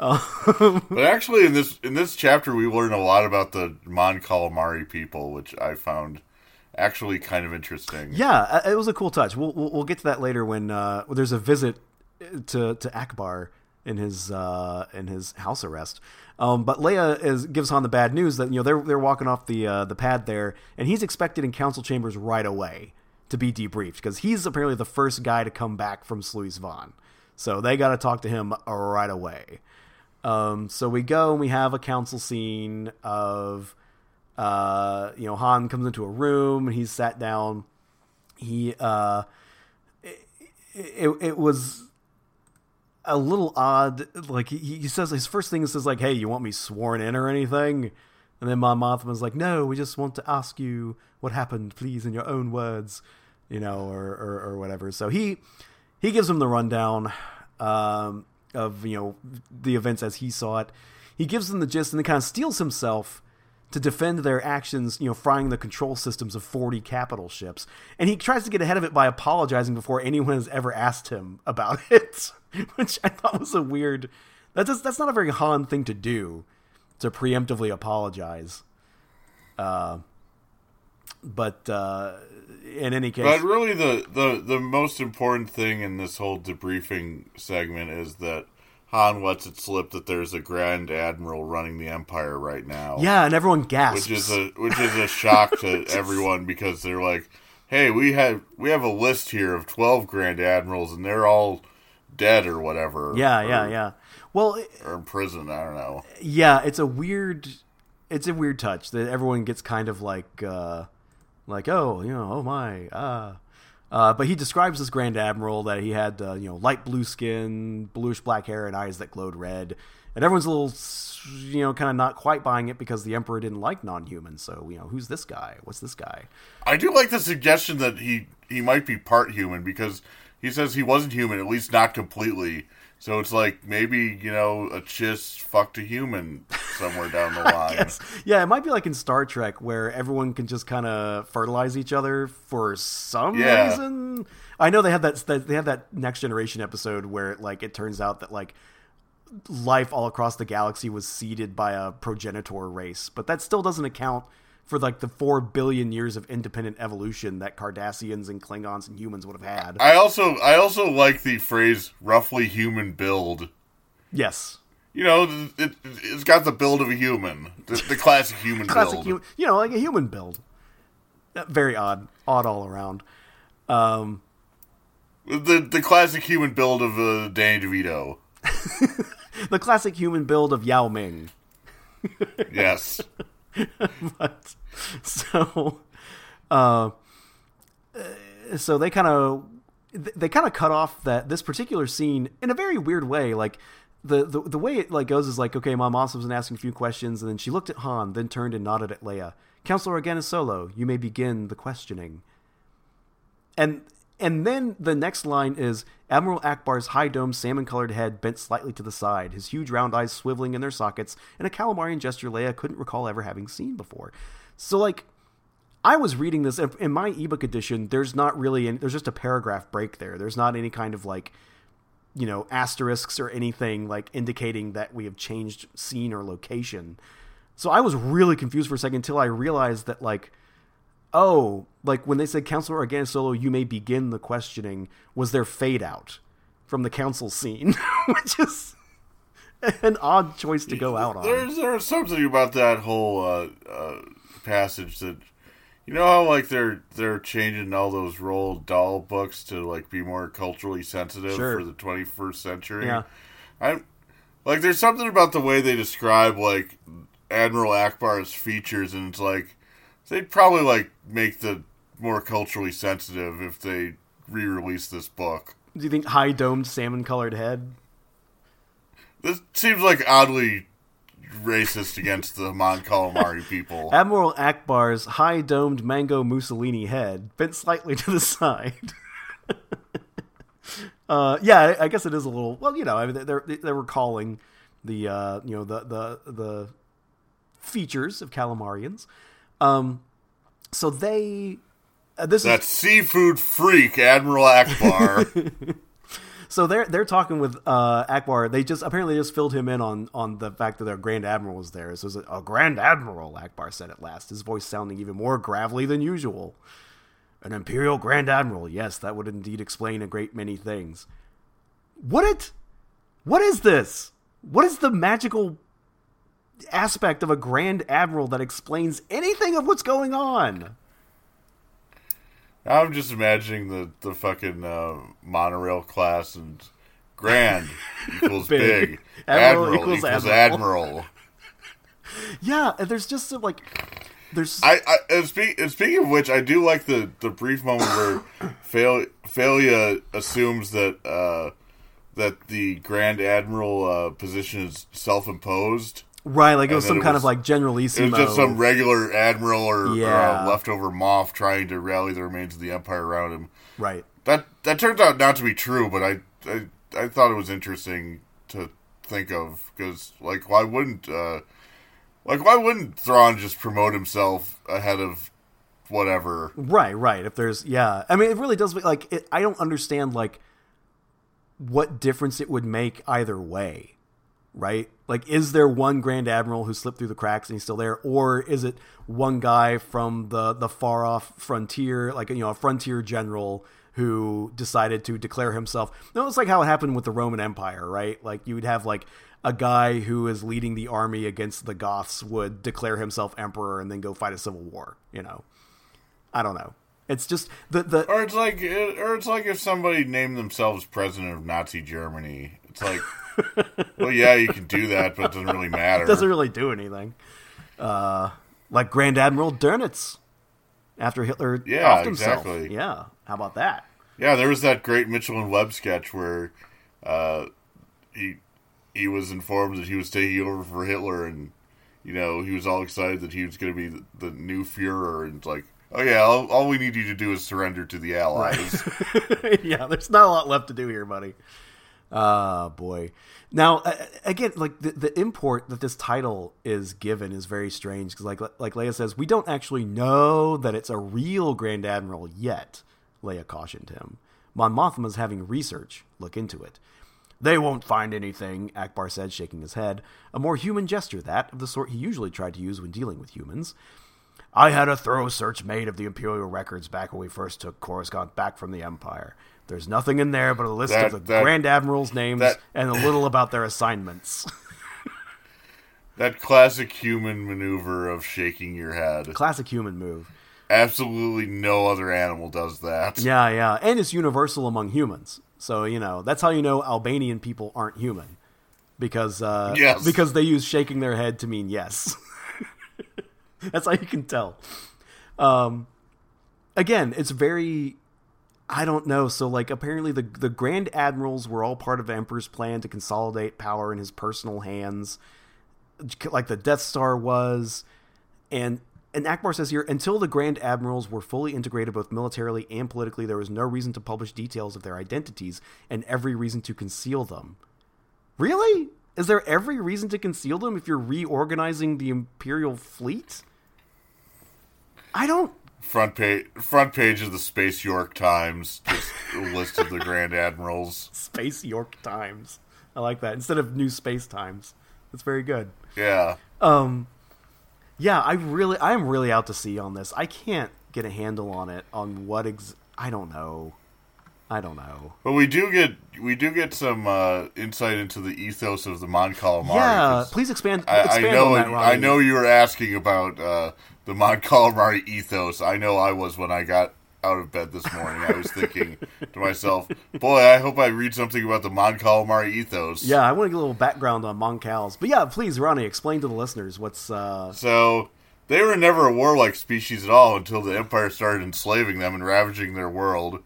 But actually, in this in this chapter, we learn a lot about the Mon Calamari people, which I found actually kind of interesting. Yeah, uh, it was a cool touch. We'll we'll, we'll get to that later when uh, there's a visit to to Ackbar in his uh, in his house arrest. Um, but Leia is gives Han the bad news that you know they're they're walking off the uh, the pad there, and he's expected in council chambers right away to be debriefed because he's apparently the first guy to come back from Sluis Van. So they got to talk to him right away. Um, so we go and we have a council scene of, uh, you know, Han comes into a room and he's sat down. He, uh, it, it, it was a little odd. Like he, he says his first thing is says like, "Hey, you want me sworn in or anything?" And then Mon Mothma's like, "No, we just want to ask you what happened, please, in your own words." You know, or, or, or whatever. So he he gives him the rundown. Um, of you know the events as he saw it. He gives them the gist and then kind of steals himself to defend their actions, you know, frying the control systems of 40 capital ships. And he tries to get ahead of it by apologizing before anyone has ever asked him about it, which I thought was a weird. That's just, that's not a very Han thing to do, to preemptively apologize. Uh, but uh, in any case, But really, the, the the most important thing in this whole debriefing segment is that Han lets it slip that there's a Grand Admiral running the Empire right now. yeah, and everyone gasps. which is a which is a shock to everyone because they're like, "Hey, we have we have a list here of twelve Grand Admirals, and they're all dead or whatever." yeah, or, yeah, yeah. Well, or in prison. I don't know. yeah, it's a weird, it's a weird touch that everyone gets kind of like, uh, like oh, you know, oh my, ah. Uh, but he describes this Grand Admiral that he had, uh, you know, light blue skin, bluish black hair, and eyes that glowed red. And everyone's a little, you know, kind of not quite buying it because the Emperor didn't like non-humans. So, you know, who's this guy? What's this guy? I do like the suggestion that he he might be part human because he says he wasn't human, at least not completely. So it's like maybe you know a chiss fucked a human somewhere down the line. Yeah, it might be like in Star Trek where everyone can just kind of fertilize each other for some Yeah. reason. I know they have that they have that next generation episode where like it turns out that like life all across the galaxy was seeded by a progenitor race, but that still doesn't account for like the 4 billion years of independent evolution that Cardassians and Klingons and humans would have had. I also I also like the phrase "roughly human build." yes. You know, it, it's got the build of a human, the, the classic human Classic build. human, you know, like a human build. Uh, Very odd, odd all around. Um The the classic human build of uh, Danny DeVito. the classic human build of Yao Ming. Yes. but so uh, so they kind of they kind of cut off that this particular scene in a very weird way like the, the the way it like goes is like okay mom also was asking a few questions and then she looked at Han then turned and nodded at Leia. Counselor Organa Solo. You may begin the questioning. And and then the next line is Admiral Ackbar's high domed salmon colored head bent slightly to the side, his huge round eyes swiveling in their sockets, and a calamarian gesture Leia couldn't recall ever having seen before. So, like, I was reading this in my ebook edition. There's not really, any, there's just a paragraph break there. There's not any kind of like, you know, asterisks or anything like indicating that we have changed scene or location. So I was really confused for a second until I realized that like oh, like when they said Counselor Organa Solo, you may begin the questioning, was their fade out from the council scene, which is an odd choice to go out on. There's there's something about that whole uh, uh, passage that you know how like they're they're changing all those Roald Dahl books to like be more culturally sensitive Sure. for the 21st century. Yeah. I'm like there's something about the way they describe like Admiral Ackbar's features, and it's like they'd probably like make the more culturally sensitive if they re-release this book. Do you think high domed salmon colored head? This seems like oddly racist against the Mon Calamari people. Admiral Ackbar's high domed mango Mussolini head bent slightly to the side. uh, yeah, I- guess it is a little. Well, you know, I mean, they're they're recalling the uh, you know the the the features of Calamarians. Um, so they uh, this That is seafood freak, Admiral Ackbar. so they're they're talking with uh, Ackbar. They just apparently just filled him in on on the fact that their Grand Admiral was there. So it was a, a Grand Admiral. Ackbar said at last, his voice sounding even more gravelly than usual. An Imperial Grand Admiral. Yes, that would indeed explain a great many things. What it? What is this? What is the magical aspect of a Grand Admiral that explains anything of what's going on? I'm just imagining the the fucking uh, monorail class and grand equals Big. big, Admiral admiral, equals equals, admiral. admiral. Yeah, and there's just some, like there's I, I and, speak, and speaking of which, I do like the, the brief moment where Fail, Fey'lya assumes that uh, that the Grand Admiral uh, position is self imposed. Right like it was some it kind was- of like generalissimo. It was just some regular admiral or, or Yeah. uh, leftover Moff trying to rally the remains of the empire around him. right. That that turns out not to be true, but I I, I thought it was interesting to think of because like why wouldn't uh, like why wouldn't Thrawn just promote himself ahead of whatever? Right, right. If there's, yeah, I mean, it really does. Like, it, I don't understand like what difference it would make either way, right? Like, is there one Grand Admiral who slipped through the cracks and he's still there, or is it one guy from the the far off frontier, like you know, a frontier general who decided to declare himself? No, it's like how it happened with the Roman Empire, right? Like, you would have like a guy who is leading the army against the Goths would declare himself emperor and then go fight a civil war, you know. I don't know. It's just the the Or it's like or it's like if somebody named themselves president of Nazi Germany. It's like, well, yeah, you can do that, but it doesn't really matter. doesn't really do anything. Uh, like Grand Admiral Dönitz after Hitler Yeah, offed himself. exactly. Yeah, how about that? Yeah, there was that great Mitchell and Webb sketch where uh, he he was informed that he was taking over for Hitler, and you know he was all excited that he was going to be the, the new Führer, and it's like, oh yeah, all, all we need you to do is surrender to the Allies. yeah, there's not a lot left to do here, buddy. Ah, boy. Now, again, like the, the import that this title is given is very strange because, like, like Leia says, we don't actually know that it's a real Grand Admiral yet. Leia cautioned him. Mon Mothma's having research look into it. They won't find anything, Ackbar said, shaking his head. A more human gesture, that, of the sort he usually tried to use when dealing with humans. I had a thorough search made of the Imperial records back when we first took Coruscant back from the Empire. There's nothing in there but a list That- of the that- Grand Admirals' names that- and a little about their assignments. that classic human maneuver of shaking your head. Classic human move. Absolutely no other animal does that. Yeah, yeah. And it's universal among humans. So, you know, that's how you know Albanian people aren't human. Because uh, Yes. because they use shaking their head to mean yes. that's how you can tell. Um, again, it's very I don't know. So like apparently the the Grand Admirals were all part of Emperor's plan to consolidate power in his personal hands, like the Death Star was, and and Ackbar says here until the Grand Admirals were fully integrated both militarily and politically, there was no reason to publish details of their identities and every reason to conceal them. Really? Is there every reason to conceal them if you're reorganizing the Imperial fleet? I don't Front page, front page of the Space York Times, just a list of the Grand Admirals. Space York Times. I like that instead of New Space Times. That's very good. Yeah. Um, yeah, I really, I am really out to sea on this. I can't get a handle on it. On what ex? I don't know. I don't know. But we do get we do get some uh, insight into the ethos of the Mon Calamari. yeah, please expand. I, I know on that, I know you were asking about uh, the Mon Calamari ethos. I know I was when I got out of bed this morning. I was thinking to myself, "Boy, I hope I read something about the Mon Calamari ethos." Yeah, I want to get a little background on Moncals. But yeah, please, Ronnie, explain to the listeners what's. uh So they were never a warlike species at all until the Empire started enslaving them and ravaging their world.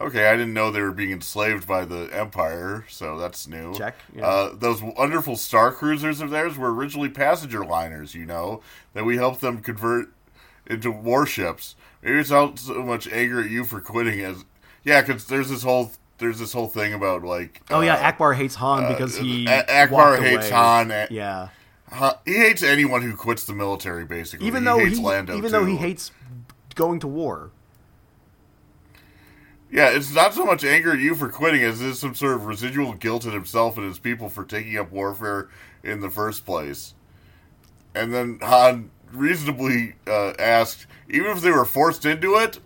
Okay, I didn't know they were being enslaved by the Empire, so that's new. Check, yeah. Uh, those wonderful star cruisers of theirs were originally passenger liners, you know, that we helped them convert into warships. Maybe it's not so much anger at you for quitting as yeah, because there's this whole there's this whole thing about like Oh yeah, uh, Ackbar hates Han because he Ackbar hates away. Han. a- Yeah, uh, he hates anyone who quits the military. Basically, even he though hates he, Lando even though he hates going to war. Yeah, it's not so much anger at you for quitting as it is some sort of residual guilt at himself and his people for taking up warfare in the first place. And then Han reasonably uh, asked, even if they were forced into it,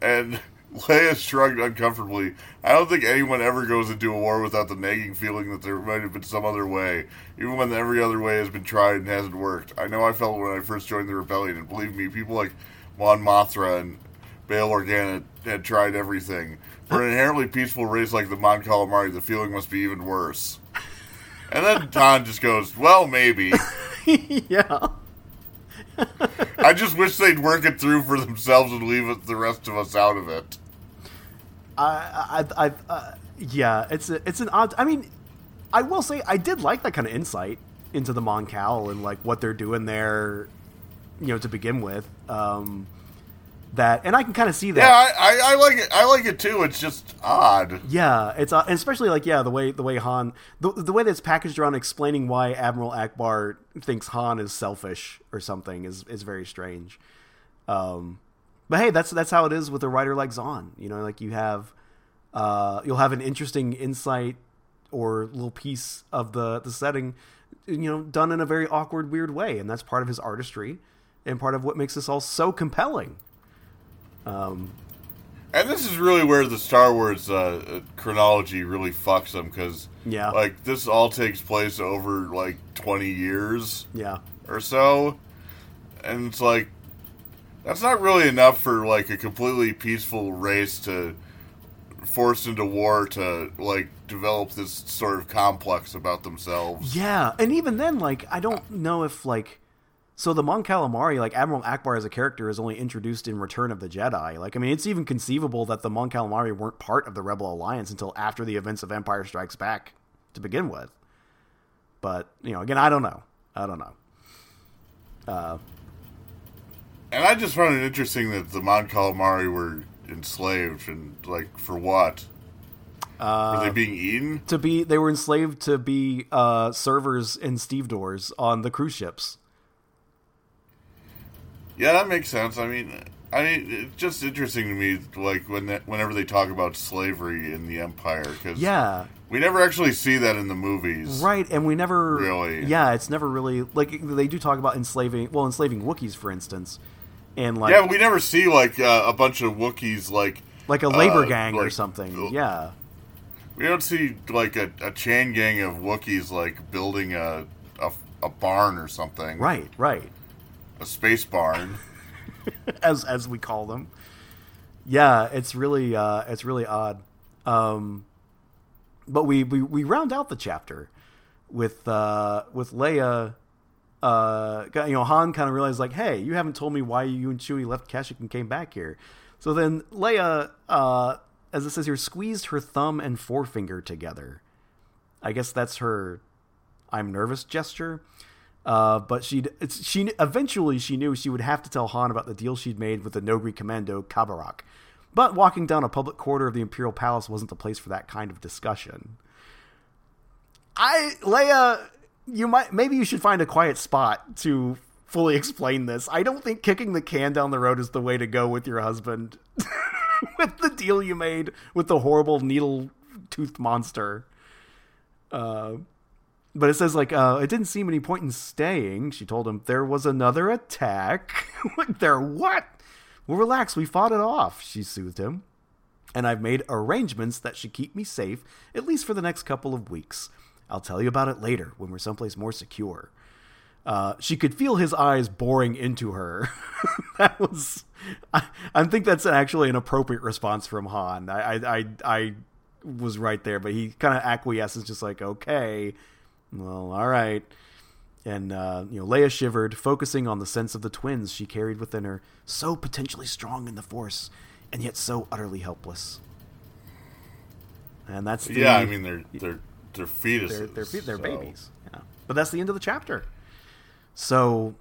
and Leia shrugged uncomfortably. I don't think anyone ever goes into a war without the nagging feeling that there might have been some other way, even when every other way has been tried and hasn't worked. I know I felt when I first joined the rebellion, and believe me, people like Mon Mothma and Bail Organa had tried everything. For an inherently peaceful race like the Mon Calamari, the feeling must be even worse. And then Han just goes, "Well, maybe." yeah. I just wish they'd work it through for themselves and leave it, the rest of us out of it. I, I, I, uh, yeah, it's a, it's an odd. I mean, I will say I did like that kind of insight into the Mon Cal and like what they're doing there, you know, to begin with. Um, that and I can kind of see that. Yeah, I, I, I like it. I like it too. It's just odd. Yeah, it's uh, especially like yeah the way the way Han the, the way that's packaged around explaining why Admiral Ackbar thinks Han is selfish or something is is very strange. Um, but hey, that's that's how it is with a writer like Zahn. You know, like you have uh, you'll have an interesting insight or little piece of the the setting, you know, done in a very awkward, weird way, and that's part of his artistry and part of what makes this all so compelling. Um, And this is really where the Star Wars uh, chronology really fucks them because, Yeah. like this all takes place over like twenty years yeah, or so, and it's like that's not really enough for like a completely peaceful race to forced into war to like develop this sort of complex about themselves. Yeah, and even then, like, I don't know if like, so the Mon Calamari, like Admiral Ackbar as a character, is only introduced in Return of the Jedi. Like, I mean, it's even conceivable that the Mon Calamari weren't part of the Rebel Alliance until after the events of Empire Strikes Back to begin with. But you know, again, I don't know. I don't know. Uh, And I just found it interesting that the Mon Calamari were enslaved and like for what? uh, Were they being eaten? to be, they were enslaved to be uh, servers and stevedores on the cruise ships. Yeah, that makes sense. I mean, I mean, it's just interesting to me, like when that, whenever they talk about slavery in the Empire, because Yeah, we never actually see that in the movies. Right, and we never Really? Yeah, it's never really like they do talk about enslaving. Well, enslaving Wookiees, for instance, and like Yeah, we never see like uh, a bunch of Wookiees like like a labor uh, gang or like- something. Yeah, we don't see like a, a chain gang of Wookiees like building a, a a barn or something. right, right. A space barn. as as we call them. Yeah, it's really uh, it's really odd. Um, but we, we we round out the chapter with uh, with Leia. Uh, you know, Han kind of realized like, hey, you haven't told me why you and Chewie left Kashyyyk and came back here. So then Leia, uh, as it says here, squeezed her thumb and forefinger together. I guess that's her "I'm nervous" gesture. Uh, but she she eventually she knew she would have to tell Han about the deal she'd made with the Noghri commando Khabarakh. But walking down a public corridor of the Imperial Palace wasn't the place for that kind of discussion. I Leia, you might maybe you should find a quiet spot to fully explain this. I don't think kicking the can down the road is the way to go with your husband. with the deal you made with the horrible needle toothed monster. Uh but it says like uh, it didn't seem any point in staying. She told him there was another attack. there what? Well, relax. We fought it off. She soothed him, and I've made arrangements that should keep me safe at least for the next couple of weeks. I'll tell you about it later when we're someplace more secure. Uh, she could feel his eyes boring into her. that was, I, I think that's actually an appropriate response from Han. I, I, I, I was right there, but he kind of acquiesces, just like, okay, well, all right. And, uh, you know, Leia shivered, focusing on the sense of the twins she carried within her, so potentially strong in the Force, and yet so utterly helpless. And that's the, yeah, I mean they're they're they're fetuses. they're they're, they're so- babies. Yeah, but that's the end of the chapter. So,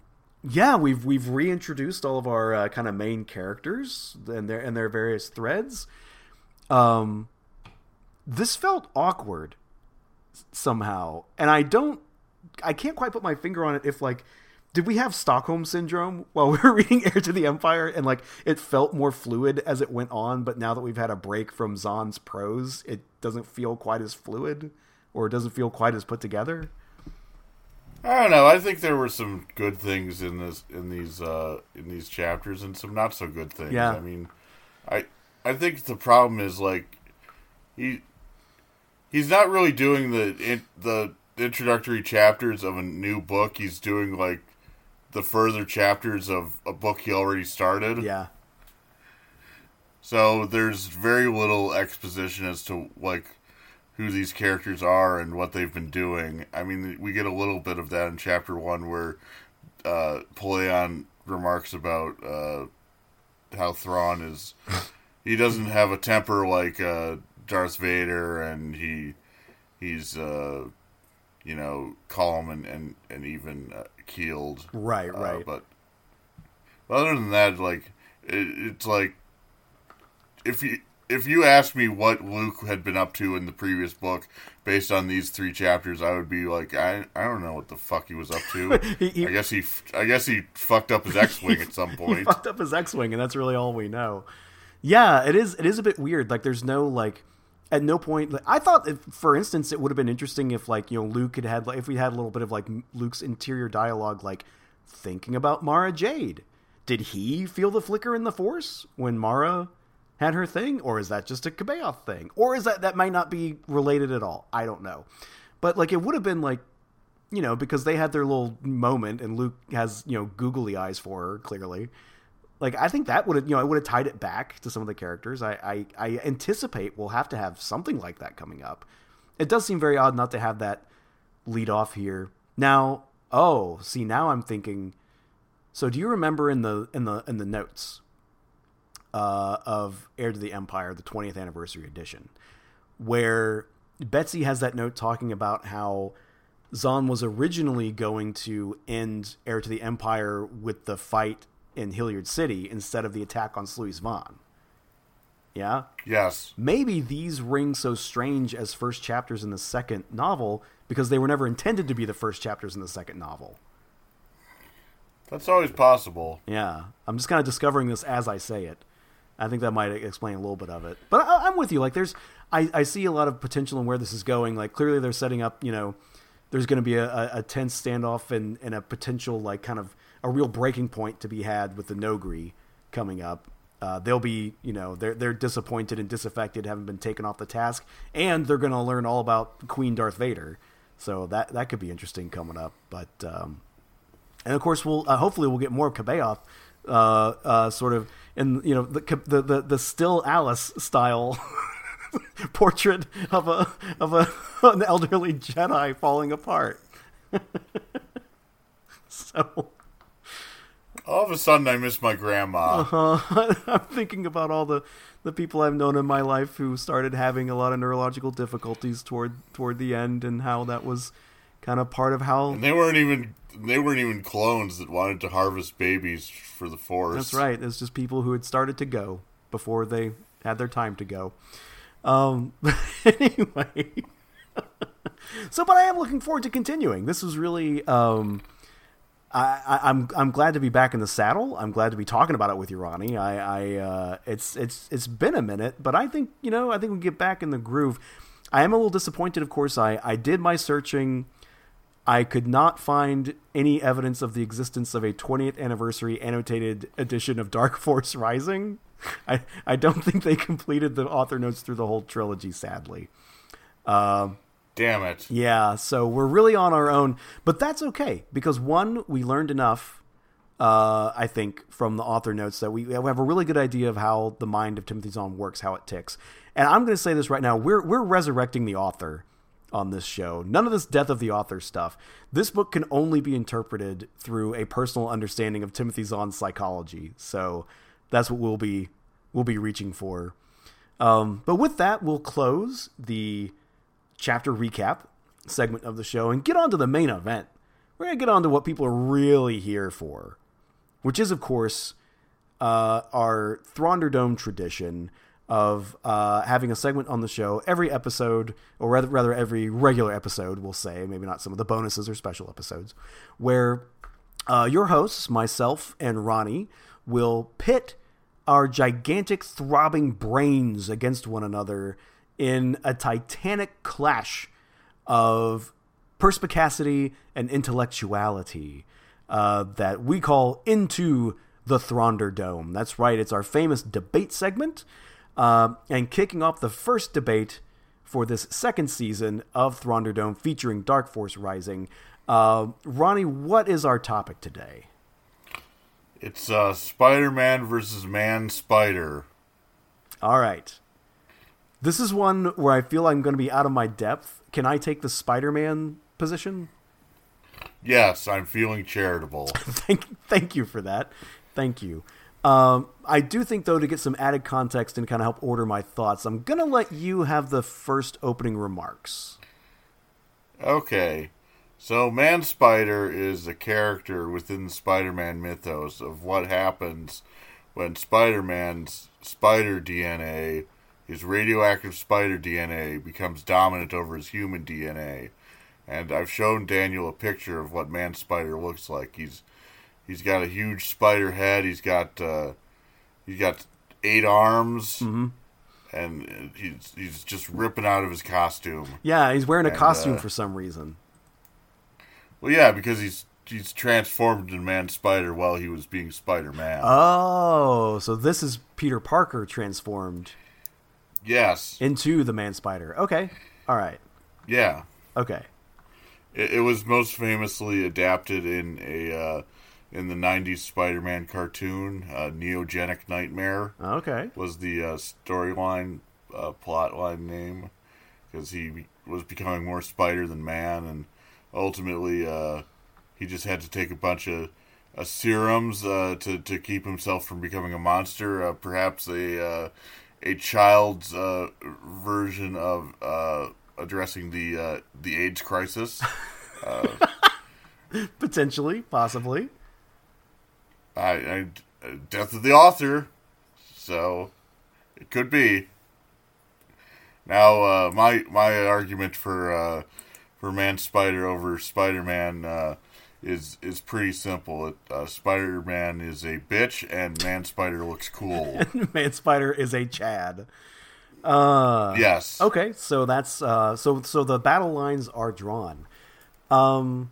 yeah, we've we've reintroduced all of our uh, kind of main characters and their and their various threads. Um, this felt awkward somehow, and I don't I can't quite put my finger on it. If like, did we have Stockholm syndrome while we were reading Heir to the Empire, and like it felt more fluid as it went on, but now that we've had a break from Zahn's prose, it doesn't feel quite as fluid, or it doesn't feel quite as put together. I don't know. I think there were some good things in this in these uh, in these chapters, and some not so good things. Yeah. I mean, I I think the problem is like he he's not really doing the in, the introductory chapters of a new book. He's doing like the further chapters of a book he already started. Yeah, So there's very little exposition as to like who these characters are and what they've been doing. I mean, we get a little bit of that in chapter one where uh, Pellaeon remarks about uh, how Thrawn is. he doesn't have a temper like uh, Darth Vader, and he he's uh, you know calm and and and even uh, keeled. right, Uh, right. but other than that, like it, it's like if you if you asked me what Luke had been up to in the previous book based on these three chapters, I would be like, I I don't know what the fuck he was up to. He- he- I guess he I guess he fucked up his X wing at some he point. fucked up his X-wing, and that's really all we know. Yeah, it is. It is a bit weird. Like, there's no like. At no point, like, I thought, if, for instance, it would have been interesting if, like, you know, Luke had had, like, if we had a little bit of like Luke's interior dialogue, like thinking about Mara Jade. Did he feel the flicker in the Force when Mara had her thing, or is that just a C'baoth thing, or is that that might not be related at all? I don't know, but like, it would have been like you know, because they had their little moment, and Luke has you know googly eyes for her clearly. Like I think that would have you know I would have tied it back to some of the characters. I, I I anticipate we'll have to have something like that coming up. It does seem very odd not to have that lead off here. Now, oh, see now I'm thinking. So do you remember in the in the in the notes uh, of Heir to the Empire, the 20th anniversary edition, where Betsy has that note talking about how Zahn was originally going to end Heir to the Empire with the fight in Hyllyard City instead of the attack on Sluis Van. Yeah? yes, Maybe these ring so strange as first chapters in the second novel because they were never intended to be the first chapters in the second novel. that's always possible. Yeah, I'm just kind of discovering this as I say it. I think that might explain a little bit of it. But I, I'm with you. Like, there's, I, I see a lot of potential in where this is going. Like, clearly they're setting up. You know, there's going to be a, a, a tense standoff and, and a potential like kind of a real breaking point to be had with the Noghri coming up. Uh, they'll be, you know, they're they're disappointed and disaffected, having been taken off the task, and they're going to learn all about Queen Darth Vader. So that that could be interesting coming up. But um, and of course we'll uh, hopefully we'll get more C'baoth, uh, uh, sort of in you know the the the, the still Alice style portrait of a of a an elderly Jedi falling apart. so All of a sudden, I miss my grandma. uh, I'm thinking about all the the people I've known in my life who started having a lot of neurological difficulties toward toward the end, and how that was kind of part of how And they weren't even they weren't even clones that wanted to harvest babies for the force. That's right. It's just people who had started to go before they had their time to go. Um, anyway, so but I am looking forward to continuing. This was really. Um, I, I, I'm I'm glad to be back in the saddle. I'm glad to be talking about it with you, Ronnie. I, I uh, it's it's it's been a minute, but I think you know I think we get back in the groove. I am a little disappointed, of course. I I did my searching. I could not find any evidence of the existence of a 20th anniversary annotated edition of Dark Force Rising. I, I don't think they completed the author notes through the whole trilogy, sadly. Um, Damn it. yeah, so we're really on our own, but that's okay because one, we learned enough, uh, I think, from the author notes that we, have a really good idea of how the mind of Timothy Zahn works, how it ticks. And I'm going to say this right now: we're we're resurrecting the author on this show. None of this death of the author stuff. This book can only be interpreted through a personal understanding of Timothy Zahn's psychology. So that's what we'll be we'll be reaching for. Um, but with that, we'll close the chapter recap segment of the show and get on to the main event. We're going to get on to what people are really here for, which is, of course, uh, our Thunderdome tradition of uh, having a segment on the show every episode, or rather, rather every regular episode, we'll say, maybe not some of the bonuses or special episodes, where uh, your hosts, myself and Ronnie, will pit our gigantic throbbing brains against one another in a titanic clash of perspicacity and intellectuality uh, that we call Into the Thrawnderdome. That's right, it's our famous debate segment. Uh, and kicking off the first debate for this second season of Thrawnderdome featuring Dark Force Rising. Uh, Ronnie, what is our topic today? It's uh, Spider Man versus Man Spider. All right. This is one where I feel I'm going to be out of my depth. Can I take the Spider Man position? Yes, I'm feeling charitable. thank, thank you for that. Thank you. Um, I do think, though, to get some added context and kind of help order my thoughts, I'm going to let you have the first opening remarks. Okay. So, Man Spider is a character within the Spider Man mythos of what happens when Spider Man's spider DNA, his radioactive spider DNA, becomes dominant over his human DNA. And I've shown Daniel a picture of what Man Spider looks like. He's he's got a huge spider head. He's got uh, he's got eight arms, mm-hmm. and he's he's just ripping out of his costume. Yeah, he's wearing a and, costume uh, for some reason. Well, yeah, because he's he's transformed into Man Spider while he was being Spider Man. Oh, so this is Peter Parker transformed. Yes. Into the Man Spider. Okay. All right. Yeah. Okay. It, it was most famously adapted in a uh, in the '90s Spider-Man cartoon, uh, Neogenic Nightmare. Okay. Was the uh, storyline uh, plotline name because he was becoming more spider than man and ultimately uh, he just had to take a bunch of uh, serums uh, to to keep himself from becoming a monster. Uh, perhaps a uh, a child's uh, version of uh, addressing the uh, the AIDS crisis. Uh, Potentially, possibly. I, I, death of the author, so it could be. Now, my my argument for for Man Spider over Spider Man uh, is is pretty simple. It, uh, Spider Man is a bitch, and Man Spider looks cool. Man Spider is a Chad. Uh, yes. Okay, so that's uh, so so the battle lines are drawn. Um,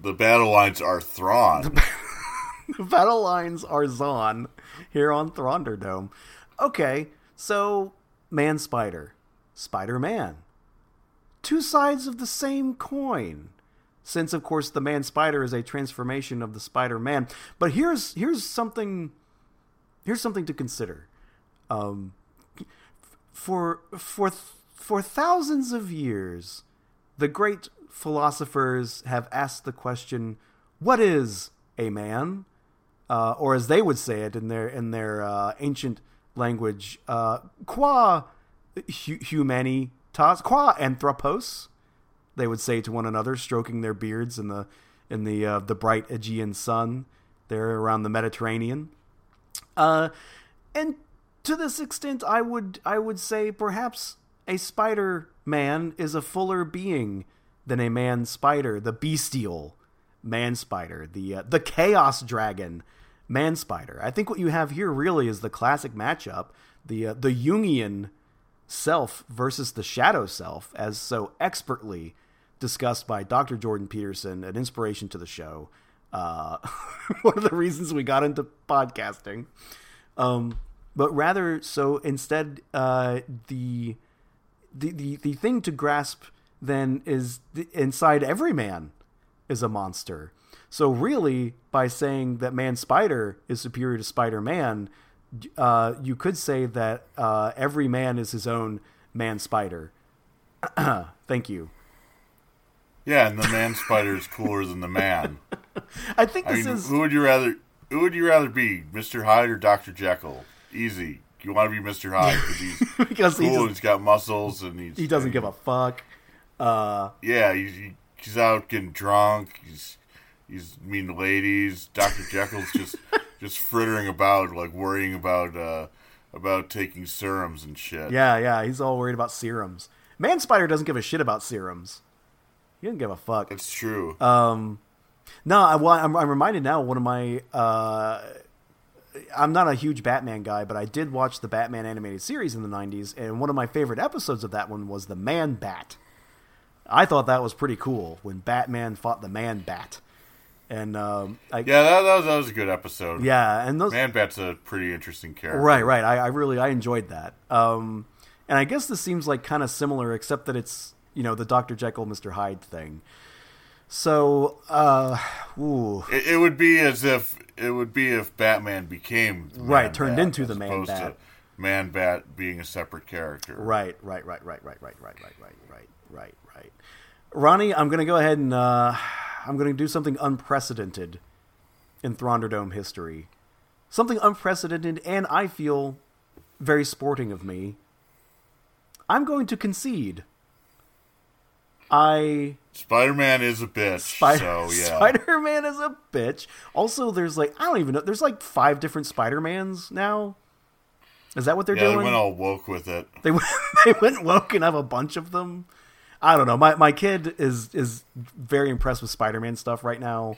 the battle lines are Thrawn. the battle lines are Zahn here on Thunderdome. Okay, so Man Spider, Spider Man two sides of the same coin. Since of course the man spider is a transformation of the Spider Man. But here's here's something here's something to consider. Um, for for for thousands of years, the great philosophers have asked the question, "What is a man?" Uh, or as they would say it in their in their uh, ancient language, uh, "Qua hu- humani tas qua anthropos, they would say to one another, stroking their beards in the in the uh, the bright Aegean sun there around the Mediterranean. Uh, and to this extent, I would I would say perhaps a spider man is a fuller being than a man spider, the bestial man spider, the uh, the chaos dragon man spider. I think what you have here really is the classic matchup, the uh, the Jungian self versus the shadow self, as so expertly discussed by Dr. Jordan Peterson, an inspiration to the show. Uh, one of the reasons we got into podcasting. Um, but rather, so instead, uh, the, the the the thing to grasp then is the, inside every man is a monster. So really, by saying that Man Spider is superior to Spider Man, uh, you could say that uh, every man is his own man spider. Thank you. Yeah, and the man spider is cooler than the man. I think this I mean, is. Who would you rather? Who would you rather be, Mister Hyde or Doctor Jekyll? Easy. You want to be Mister Hyde he's because cool. He just, he's got muscles and he's he doesn't and, give a fuck. Uh, yeah, he's, he's out getting drunk. He's he's mean to ladies. Doctor Jekyll's just just frittering about, like worrying about uh, about taking serums and shit. Yeah, yeah, he's all worried about serums. Man Spider doesn't give a shit about serums. He doesn't give a fuck. It's true. Um, no, I, well, I'm, I'm reminded now. One of my, uh, I'm not a huge Batman guy, but I did watch the Batman animated series in the '90s, and one of my favorite episodes of that one was the Man Bat. I thought that was pretty cool when Batman fought the Man Bat, and um, I, yeah, that, that, was, that was a good episode. yeah, and those Man Bat's a pretty interesting character. Right, right. I, I really I enjoyed that. Um, and I guess this seems like kind of similar, except that it's you know the Doctor Jekyll, Mister Hyde thing. So, uh, ooh, It, it would be as if it would be if Batman became the Right, turned Bat, into the Man Bat. Man Bat being a separate character. right, right, right, right, right, right, right, right, right, right, right, right. Ronnie, I'm going to go ahead and uh, I'm going to do something unprecedented in Thunderdome history. Something unprecedented, and I feel very sporting of me. I'm going to concede. I Spider Man is a bitch. Spider so yeah. Spider Man is a bitch. Also, there's like I don't even know. There's like five different Spider Mans now. Is that what they're yeah, they went all woke with it. They went, they went woke and have a bunch of them. I don't know. My my kid is is very impressed with Spider Man stuff right now.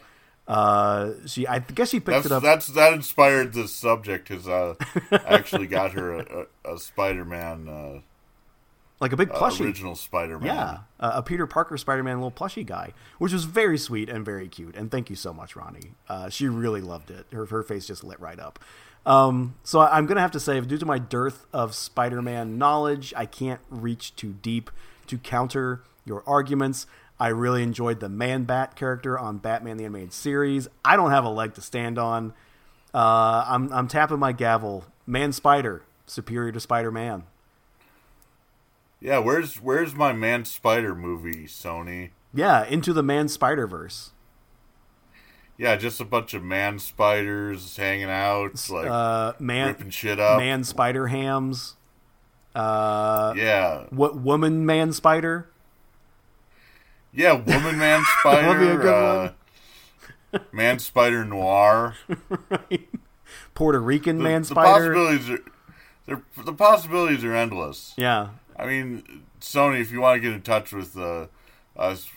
Uh, she I guess she picked That's it up. that's that inspired this subject because uh, I actually got her a, a, a Spider Man uh, like a big uh, original Spider Man. Yeah, a, a Peter Parker Spider Man little plushie guy, which was very sweet and very cute. And thank you so much, Ronnie. Uh, she really loved it. Her her face just lit right up. Um, so I, I'm gonna have to say, due to my dearth of Spider Man knowledge, I can't reach too deep to counter your arguments. I really enjoyed the Man Bat character on Batman the Animated Series. I don't have a leg to stand on. Uh, I'm I'm tapping my gavel. Man Spider superior to Spider Man. Yeah, where's where's my Man Spider movie, Sony? Yeah, into the Man Spider Verse. Yeah, just a bunch of man spiders hanging out, like uh, man, ripping shit up. man spider hams. Uh, Yeah, what woman man spider? yeah, woman man That'd be a spider, uh, man spider noir. Puerto Rican The, man the spider. possibilities they're, the possibilities are endless. Yeah, I mean, Sony, if you want to get in touch with uh, us,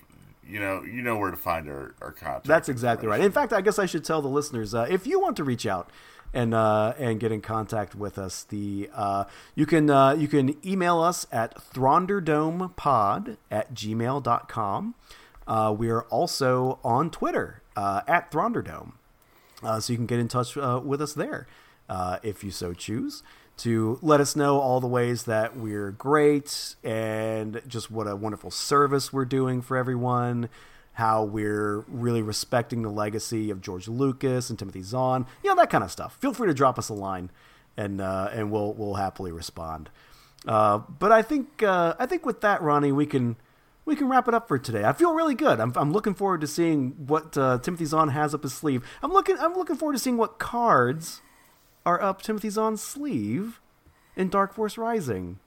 you know, you know where to find our, our contact. that's exactly right. In fact, I guess I should tell the listeners uh, if you want to reach out and uh, and get in contact with us, the uh, you can uh, you can email us at thrawnderdomepod at gmail.com. Uh, we are also on Twitter uh, at Thrawnderdome. Uh, so you can get in touch uh, with us there uh, if you so choose to let us know all the ways that we're great and just what a wonderful service we're doing for everyone. How we're really respecting the legacy of George Lucas and Timothy Zahn, you know that kind of stuff. Feel free to drop us a line, and uh, and we'll we'll happily respond. Uh, but I think uh, I think with that, Ronnie, we can we can wrap it up for today. I feel really good. I'm, I'm looking forward to seeing what uh, Timothy Zahn has up his sleeve. I'm looking I'm looking forward to seeing what cards are up Timothy Zahn's sleeve in Dark Force Rising.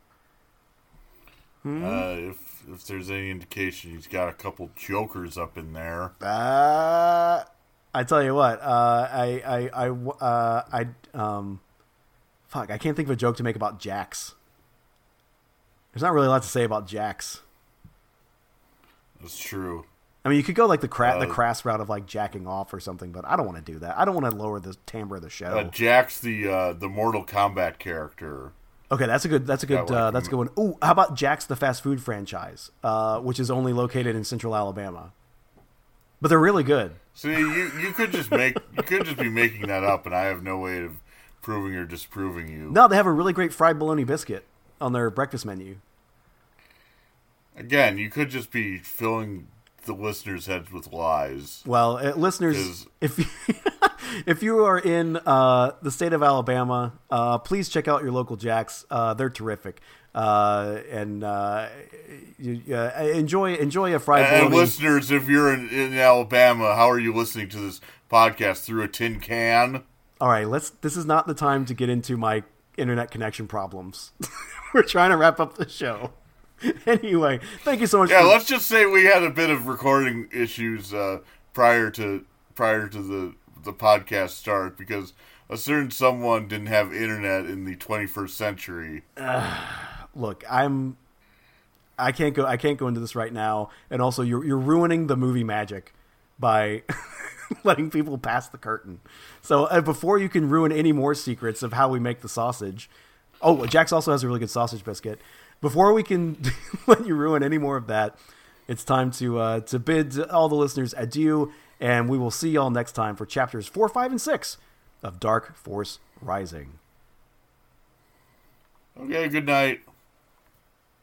Uh, if if there's any indication, he's got a couple jokers up in there. Uh, I tell you what, uh, I I I uh, I um, fuck, I can't think of a joke to make about Jax. There's not really a lot to say about Jax. That's true. I mean, you could go like the cra- the Uh, crass route of like jacking off or something, but I don't want to do that. I don't want to lower the timbre of the show. Uh, Jax the uh, the Mortal Kombat character. Okay, that's a good. That's a good. Yeah, like- uh, that's a good one. Ooh, how about Jack's the fast food franchise, uh, which is only located in Central Alabama, but they're really good. See, you you could just make you could just be making that up, and I have no way of proving or disproving you. No, they have a really great fried bologna biscuit on their breakfast menu. Again, you could just be filling the listeners' heads with lies. Well, uh, listeners, Is- if you, if you are in uh, the state of Alabama, uh, please check out your local Jacks. Uh, they're terrific, uh, and uh, you, uh, enjoy enjoy a fried And bologna. listeners, if you're in, in Alabama, how are you listening to this podcast through a tin can? All right, let's. This is not the time to get into my internet connection problems. We're trying to wrap up the show. Anyway, thank you so much. Yeah, for, let's just say we had a bit of recording issues uh, prior to prior to the the podcast start because a certain someone didn't have internet in the 21st century. Look, I'm. I can't go. I can't go into this right now. And also, you're you're ruining the movie magic by letting people pass the curtain. So uh, before you can ruin any more secrets of how we make the sausage, oh, Jax also has a really good sausage biscuit. Before we can let you ruin any more of that, it's time to uh, to bid all the listeners adieu, and we will see y'all next time for chapters four, five, and six of Dark Force Rising. Okay, good night.